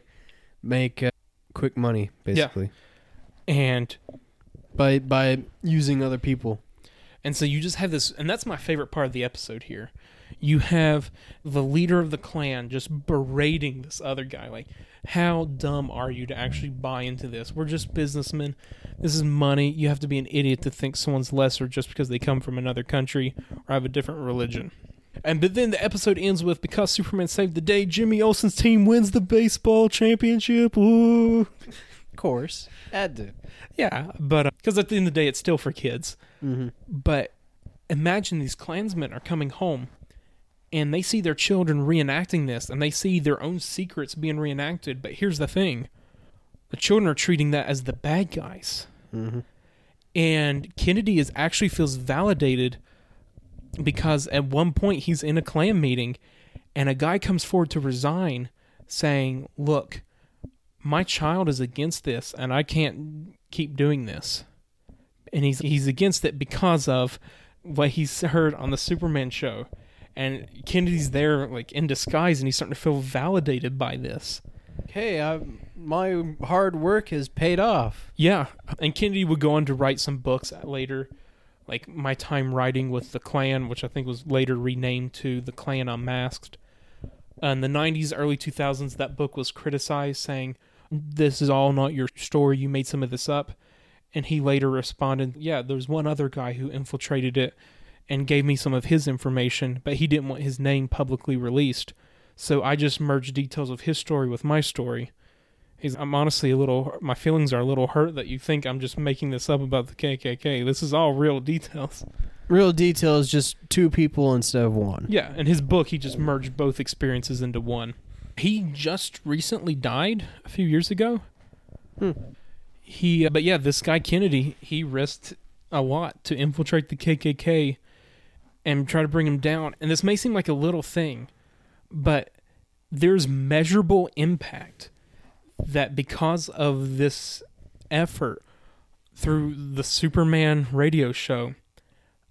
Speaker 2: make uh, quick money, basically,
Speaker 1: And
Speaker 2: by by using other people.
Speaker 1: And so you just have this, and that's my favorite part of the episode here. You have the leader of the clan just berating this other guy. Like, how dumb are you to actually buy into this? We're just businessmen. This is money. You have to be an idiot to think someone's lesser just because they come from another country or have a different religion. And but then the episode ends with because Superman saved the day, Jimmy Olsen's team wins the baseball championship. Woo!
Speaker 2: Of course, had to.
Speaker 1: Yeah, but because at the end of the day, it's still for kids.
Speaker 2: Mm-hmm.
Speaker 1: But imagine these Klansmen are coming home and they see their children reenacting this and they see their own secrets being reenacted. But here's the thing the children are treating that as the bad guys.
Speaker 2: Mm-hmm.
Speaker 1: And Kennedy is actually feels validated because at one point he's in a Klan meeting and a guy comes forward to resign saying, Look, my child is against this and I can't keep doing this. And he's he's against it because of what he's heard on the Superman show. And Kennedy's there like in disguise and he's starting to feel validated by this.
Speaker 2: Hey, I, my hard work has paid off.
Speaker 1: Yeah, and Kennedy would go on to write some books later, like My Time Writing with the Klan, which I think was later renamed to The Klan Unmasked. In the 90s, early 2000s, that book was criticized, saying, This is all not your story, you made some of this up. And he later responded, Yeah, there's one other guy who infiltrated it and gave me some of his information, but he didn't want his name publicly released. So I just merged details of his story with my story. He's, I'm honestly a little, my feelings are a little hurt that you think I'm just making this up about the KKK. This is all real details.
Speaker 2: Real details, just two people instead of one.
Speaker 1: Yeah, in his book, he just merged both experiences into one. He just recently died a few years ago.
Speaker 2: Hmm.
Speaker 1: He, uh, but yeah, this guy Kennedy, he risked a lot to infiltrate the KKK and try to bring him down. And this may seem like a little thing, but there's measurable impact that because of this effort through the Superman radio show,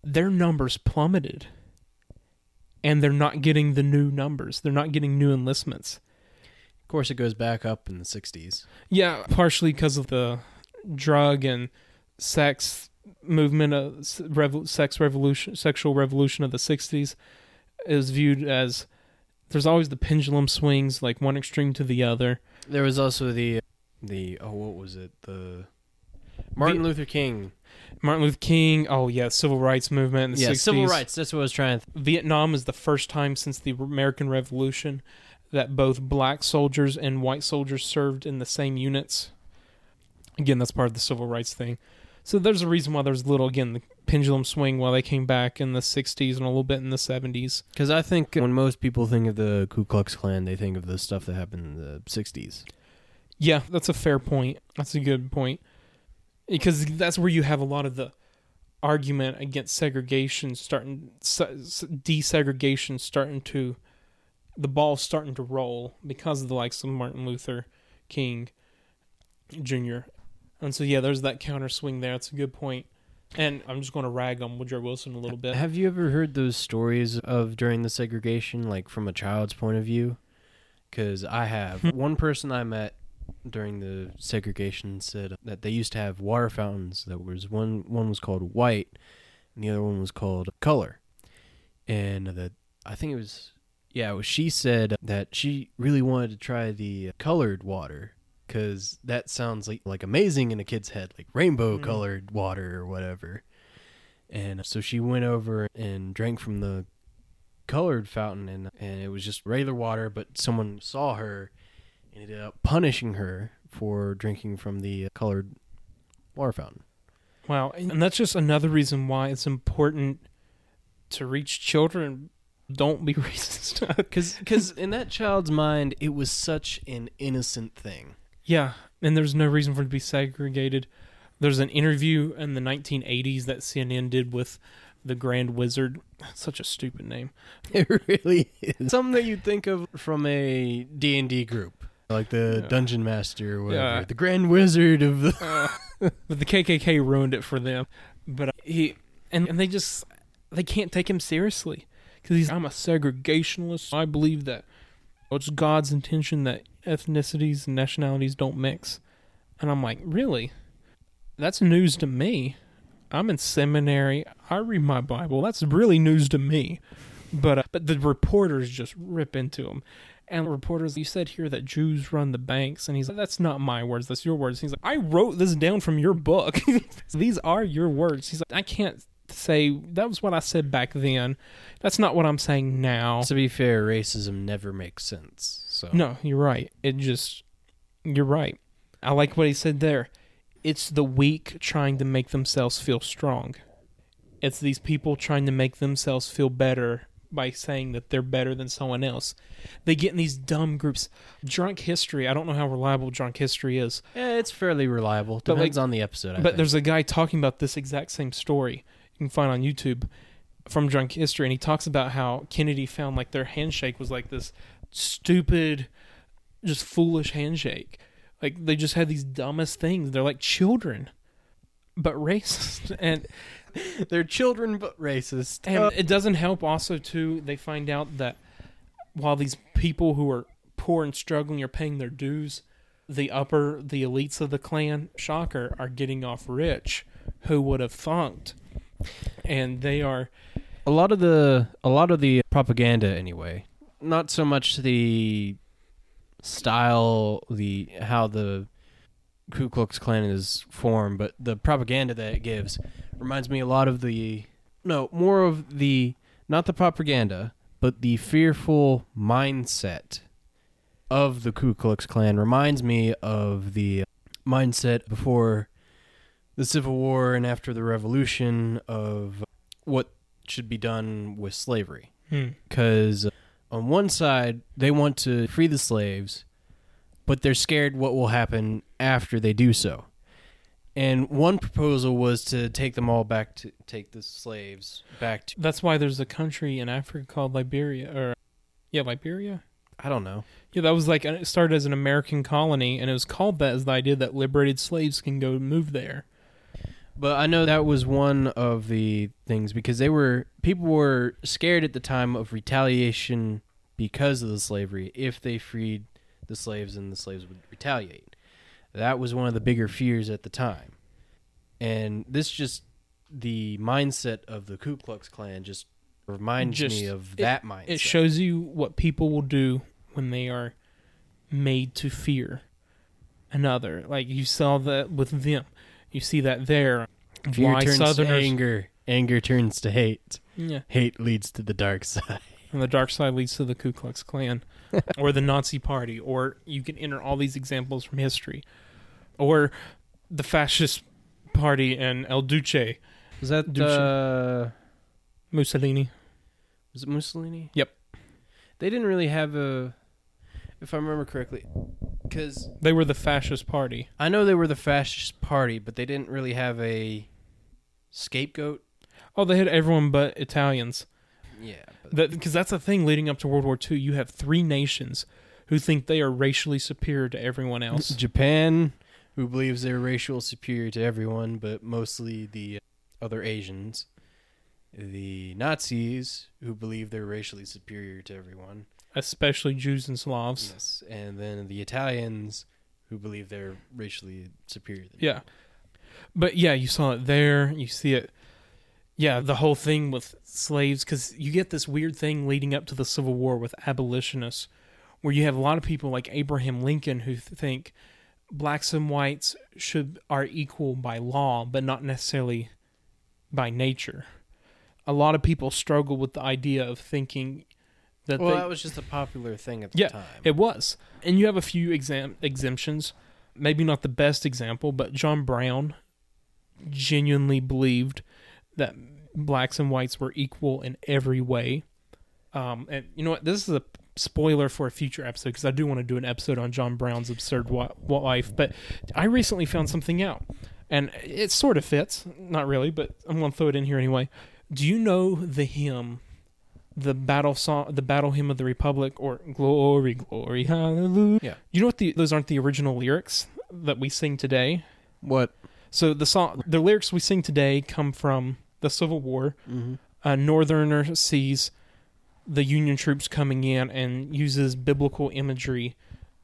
Speaker 1: their numbers plummeted. And they're not getting the new numbers. They're not getting new enlistments.
Speaker 2: Of course, it goes back up in the '60s.
Speaker 1: Yeah, partially because of the drug and sex movement, of s- sex revolution, sexual revolution of the '60s is viewed as there's always the pendulum swings like one extreme to the other.
Speaker 2: There was also the the oh, what was it? The Martin
Speaker 1: The-
Speaker 2: Luther King.
Speaker 1: Martin Luther King, oh yeah, civil rights movement in the
Speaker 2: Yeah,
Speaker 1: 60s.
Speaker 2: civil rights. That's what I was trying to. Th-
Speaker 1: Vietnam is the first time since the American Revolution that both black soldiers and white soldiers served in the same units. Again, that's part of the civil rights thing. So there's a reason why there's little again the pendulum swing while they came back in the 60s and a little bit in the 70s.
Speaker 2: Because I think when most people think of the Ku Klux Klan, they think of the stuff that happened in the '60s.
Speaker 1: Yeah, that's a fair point. That's a good point. Because that's where you have a lot of the argument against segregation starting desegregation starting to the ball's starting to roll because of the likes of Martin Luther King Jr. And so yeah, there's that counter swing there. That's a good point. And I'm just going to rag on Woodrow Wilson a little bit.
Speaker 2: Have you ever heard those stories of during the segregation, like from a child's point of view? Because I have. [LAUGHS] One person I met during the segregation said that they used to have water fountains. That was one. One was called white, and the other one was called color. And that I think it was. Yeah, was, she said that she really wanted to try the colored water because that sounds like like amazing in a kid's head, like rainbow mm. colored water or whatever. And so she went over and drank from the colored fountain, and and it was just regular water. But someone saw her and ended up punishing her for drinking from the uh, colored water fountain.
Speaker 1: Wow, and that's just another reason why it's important to reach children. Don't be [LAUGHS] racist. [LAUGHS]
Speaker 2: Because in that child's mind, it was such an innocent thing.
Speaker 1: Yeah, and there's no reason for it to be segregated. There's an interview in the 1980s that CNN did with the Grand Wizard. Such a stupid name. [LAUGHS]
Speaker 2: It really is something that you'd think of from a D and D group. like the
Speaker 1: Yeah.
Speaker 2: dungeon master or whatever,
Speaker 1: Yeah.
Speaker 2: the grand wizard of the. [LAUGHS]
Speaker 1: Uh, but the KKK ruined it for them. But uh, he and, and they just they can't take him seriously because he's I'm a segregationalist. I believe that it's God's intention that ethnicities and nationalities don't mix. And I'm like, really? That's news to me. I'm in seminary. I read my Bible. That's really news to me. But uh, but the reporters just rip into him. And reporters, you said here that Jews run the banks, and he's like, "That's not my words. That's your words." He's like, "I wrote this down from your book. [LAUGHS] These are your words." He's like, "I can't say that was what I said back then. That's not what I'm saying now."
Speaker 2: To be fair, racism never makes sense. So
Speaker 1: No, you're right. It just, you're right. I like what he said there. It's the weak trying to make themselves feel strong. It's these people trying to make themselves feel better by saying that they're better than someone else. They get in these dumb groups. Drunk history. I don't know how reliable drunk history is,
Speaker 2: yeah, it's fairly reliable.
Speaker 1: But,
Speaker 2: Depends
Speaker 1: like-
Speaker 2: on the episode. I
Speaker 1: but
Speaker 2: think.
Speaker 1: there's a guy talking about this exact same story. You can find on YouTube from Drunk History, and he talks about how Kennedy found like their handshake was like this stupid, just foolish handshake. Like they just had these dumbest things. They're like children, but racist. [LAUGHS] And
Speaker 2: they're children but racist.
Speaker 1: and
Speaker 2: Uh,
Speaker 1: it doesn't help. Also, too, they find out that while these people who are poor and struggling are paying their dues, the upper, the elites of the Klan, shocker, are getting off rich. Who would have thunked? And they are
Speaker 2: a lot of the a lot of the propaganda anyway. Not so much the style, the how the Ku Klux Klan is formed, but the propaganda that it gives reminds me a lot of the no, more of the not the propaganda, but the fearful mindset of the Ku Klux Klan reminds me of the mindset before the Civil War and after the Revolution of what should be done with slavery.
Speaker 1: hmm,
Speaker 2: Because on one side, they want to free the slaves, but they're scared what will happen after they do so. And one proposal was to take them all back to take the slaves back to
Speaker 1: that's why there's a country in Africa called Liberia, or yeah, Liberia.
Speaker 2: I don't know.
Speaker 1: Yeah, that was like uh, it started as an American colony, and it was called that as the idea that liberated slaves can go move there.
Speaker 2: But I know that was one of the things because they were people were scared at the time of retaliation because of the slavery if they freed the slaves and the slaves would retaliate. That was one of the bigger fears at the time. And this just the mindset of the Ku Klux Klan just reminds
Speaker 1: Just-
Speaker 2: me of
Speaker 1: it-
Speaker 2: that mindset.
Speaker 1: It shows you what people will do when they are made to fear another. Like you saw that with them. You see that there.
Speaker 2: Fear
Speaker 1: why
Speaker 2: turns to
Speaker 1: Southerners
Speaker 2: anger, anger turns to hate.
Speaker 1: Yeah.
Speaker 2: Hate leads to the dark side.
Speaker 1: And the dark side leads to the Ku Klux Klan [LAUGHS] or the Nazi Party, or you can enter all these examples from history, or the fascist party and El Duce,
Speaker 2: Was that
Speaker 1: Duce.
Speaker 2: uh
Speaker 1: Mussolini.
Speaker 2: Was it Mussolini?
Speaker 1: Yep.
Speaker 2: They didn't really have a, if I remember correctly, because
Speaker 1: They were the fascist party.
Speaker 2: I know they were the fascist party, but they didn't really have a scapegoat.
Speaker 1: Oh, they had everyone but Italians.
Speaker 2: Yeah.
Speaker 1: Because that's the thing leading up to World War II. You have three nations who think they are racially superior to everyone else.
Speaker 2: Japan, who believes they're racial superior to everyone, but mostly the other Asians. The Nazis, who believe they're racially superior to everyone.
Speaker 1: Especially Jews and Slavs.
Speaker 2: Yes. And then the Italians, who believe they're racially superior. Than
Speaker 1: Yeah. But yeah, you saw it there. You see it. Yeah, the whole thing with slaves, because you get this weird thing leading up to the Civil War with abolitionists, where you have a lot of people like Abraham Lincoln who th- think blacks and whites should are equal by law, but not necessarily by nature. A lot of people struggle with the idea of thinking that
Speaker 2: Well,
Speaker 1: they,
Speaker 2: that was just a popular thing at the
Speaker 1: Yeah,
Speaker 2: time.
Speaker 1: It was. And you have a few exam- exemptions. Maybe not the best example, but John Brown genuinely believed that blacks and whites were equal in every way. Um, and you know what? This is a spoiler for a future episode because I do want to do an episode on John Brown's absurd wa- life. But I recently found something out, and it sort of fits. Not really, but I'm going to throw it in here anyway. Do you know the hymn the battle song, the battle hymn of the Republic, or glory, glory, hallelujah.
Speaker 2: Yeah.
Speaker 1: You know what? The, those aren't the original lyrics that we sing today.
Speaker 2: What?
Speaker 1: So the song, the lyrics we sing today come from the Civil War.
Speaker 2: Mm-hmm.
Speaker 1: A northerner sees the Union troops coming in and uses biblical imagery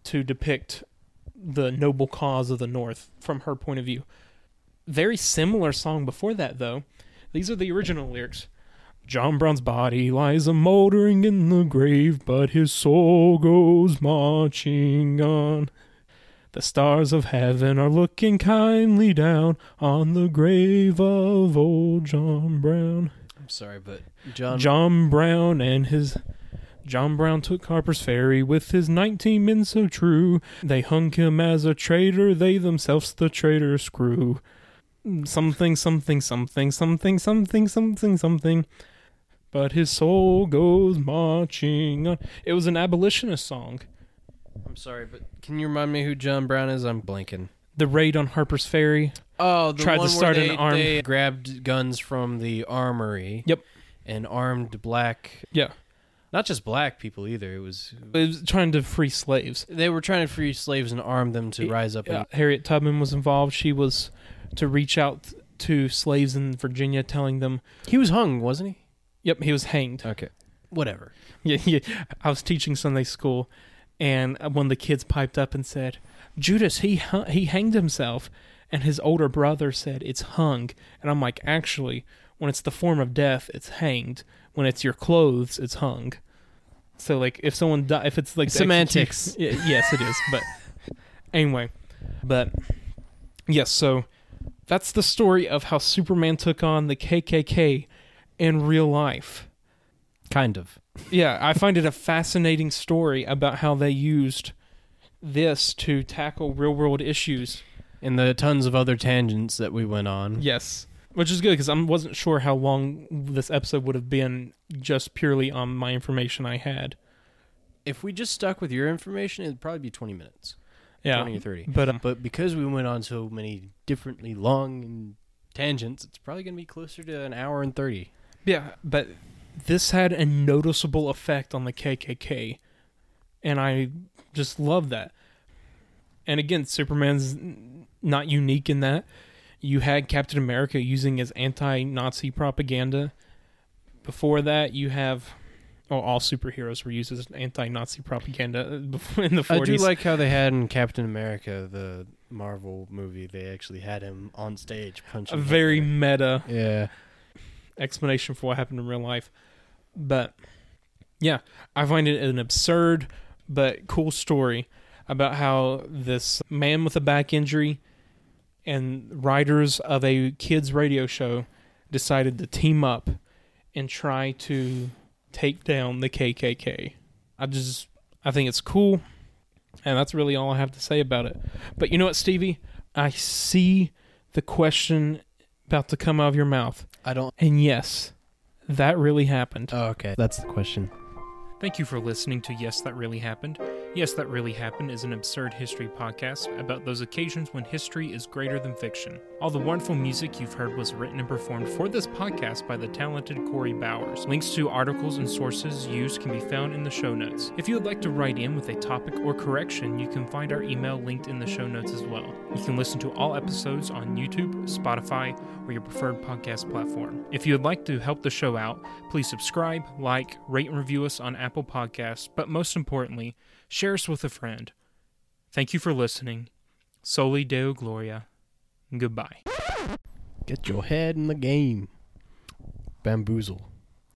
Speaker 1: to depict the noble cause of the North from her point of view. Very similar song before that, though. These are the original lyrics. John Brown's body lies a moldering in the grave, but his soul goes marching on. The stars of heaven are looking kindly down on the grave of old John Brown.
Speaker 2: I'm sorry, but John.
Speaker 1: John Brown and his John Brown took Harper's Ferry with his nineteen men so true. They hung him as a traitor, they themselves the traitor screw. Something, something, something, something, something, something, something. But his soul goes marching on. It was an abolitionist song.
Speaker 2: I'm sorry, but can you remind me who John Brown is? I'm blanking.
Speaker 1: The raid on Harper's Ferry.
Speaker 2: Oh, the
Speaker 1: Tried to
Speaker 2: one
Speaker 1: start
Speaker 2: where
Speaker 1: an
Speaker 2: they,
Speaker 1: armed-
Speaker 2: they grabbed guns from the armory.
Speaker 1: Yep.
Speaker 2: And armed black,
Speaker 1: Yeah.
Speaker 2: not just black people either. It was
Speaker 1: It was trying to free slaves.
Speaker 2: they were trying to free slaves and arm them to
Speaker 1: Yeah,
Speaker 2: rise up.
Speaker 1: Yeah,
Speaker 2: And,
Speaker 1: Harriet Tubman was involved. She was to reach out to slaves in Virginia, telling them,
Speaker 2: he was hung, wasn't he?
Speaker 1: "Yep, he was hanged."
Speaker 2: Okay. Whatever. [LAUGHS]
Speaker 1: Yeah, yeah. I was teaching Sunday school, and one of the kids piped up and said, "Judas, he hu- he hanged himself," and his older brother said, "It's hung," and I'm like, "Actually, when it's the form of death, it's hanged. When it's your clothes, it's hung." So like, if someone die, if it's like
Speaker 2: Semantics.
Speaker 1: yes, it is. But [LAUGHS] anyway, but yes, so that's the story of how Superman took on the KKK in real life.
Speaker 2: Kind of.
Speaker 1: Yeah, I find it a fascinating story about how they used this to tackle real world issues.
Speaker 2: And the tons of other tangents that we went on.
Speaker 1: Yes, which is good because I wasn't sure how long this episode would have been just purely on my information I had.
Speaker 2: If we just stuck with your information, it'd probably be 20 minutes.
Speaker 1: Yeah,
Speaker 2: 20 or 30.
Speaker 1: but um,
Speaker 2: But because we went on so many differently long tangents, it's probably going to be closer to an hour and 30.
Speaker 1: Yeah, but this had a noticeable effect on the KKK, and I just love that. And again, Superman's not unique in that. You had Captain America using his anti-Nazi propaganda. Before that, you have well, all superheroes were used as anti-Nazi propaganda uh, [LAUGHS] in the
Speaker 2: I do like how they had in Captain America, the Marvel movie, they actually had him on stage punching.
Speaker 1: a very meta
Speaker 2: Yeah.
Speaker 1: Explanation for what happened in real life. But yeah, I find it an absurd but cool story about how this man with a back injury and writers of a kids radio show decided to team up and try to take down the KKK. I just I think it's cool and that's really all I have to say about it. But you know what, Stevie? I see the question about to come out of your mouth.
Speaker 2: I don't.
Speaker 1: And yes, that really happened.
Speaker 2: Oh, okay. That's the question.
Speaker 1: Thank you for listening to Yes, That Really Happened. Yes, That Really Happened is an absurd history podcast about those occasions when history is greater than fiction. All the wonderful music you've heard was written and performed for this podcast by the talented Corey Bowers. Links to articles and sources used can be found in the show notes. If you would like to write in with a topic or correction, you can find our email linked in the show notes as well. You can listen to all episodes on YouTube, Spotify, or your preferred podcast platform. If you would like to help the show out, please subscribe, like, rate, and review us on Apple Podcasts, but most importantly, share us with a friend. Thank you for listening. Soli Deo Gloria. Goodbye.
Speaker 2: Get your head in the game. Bamboozle.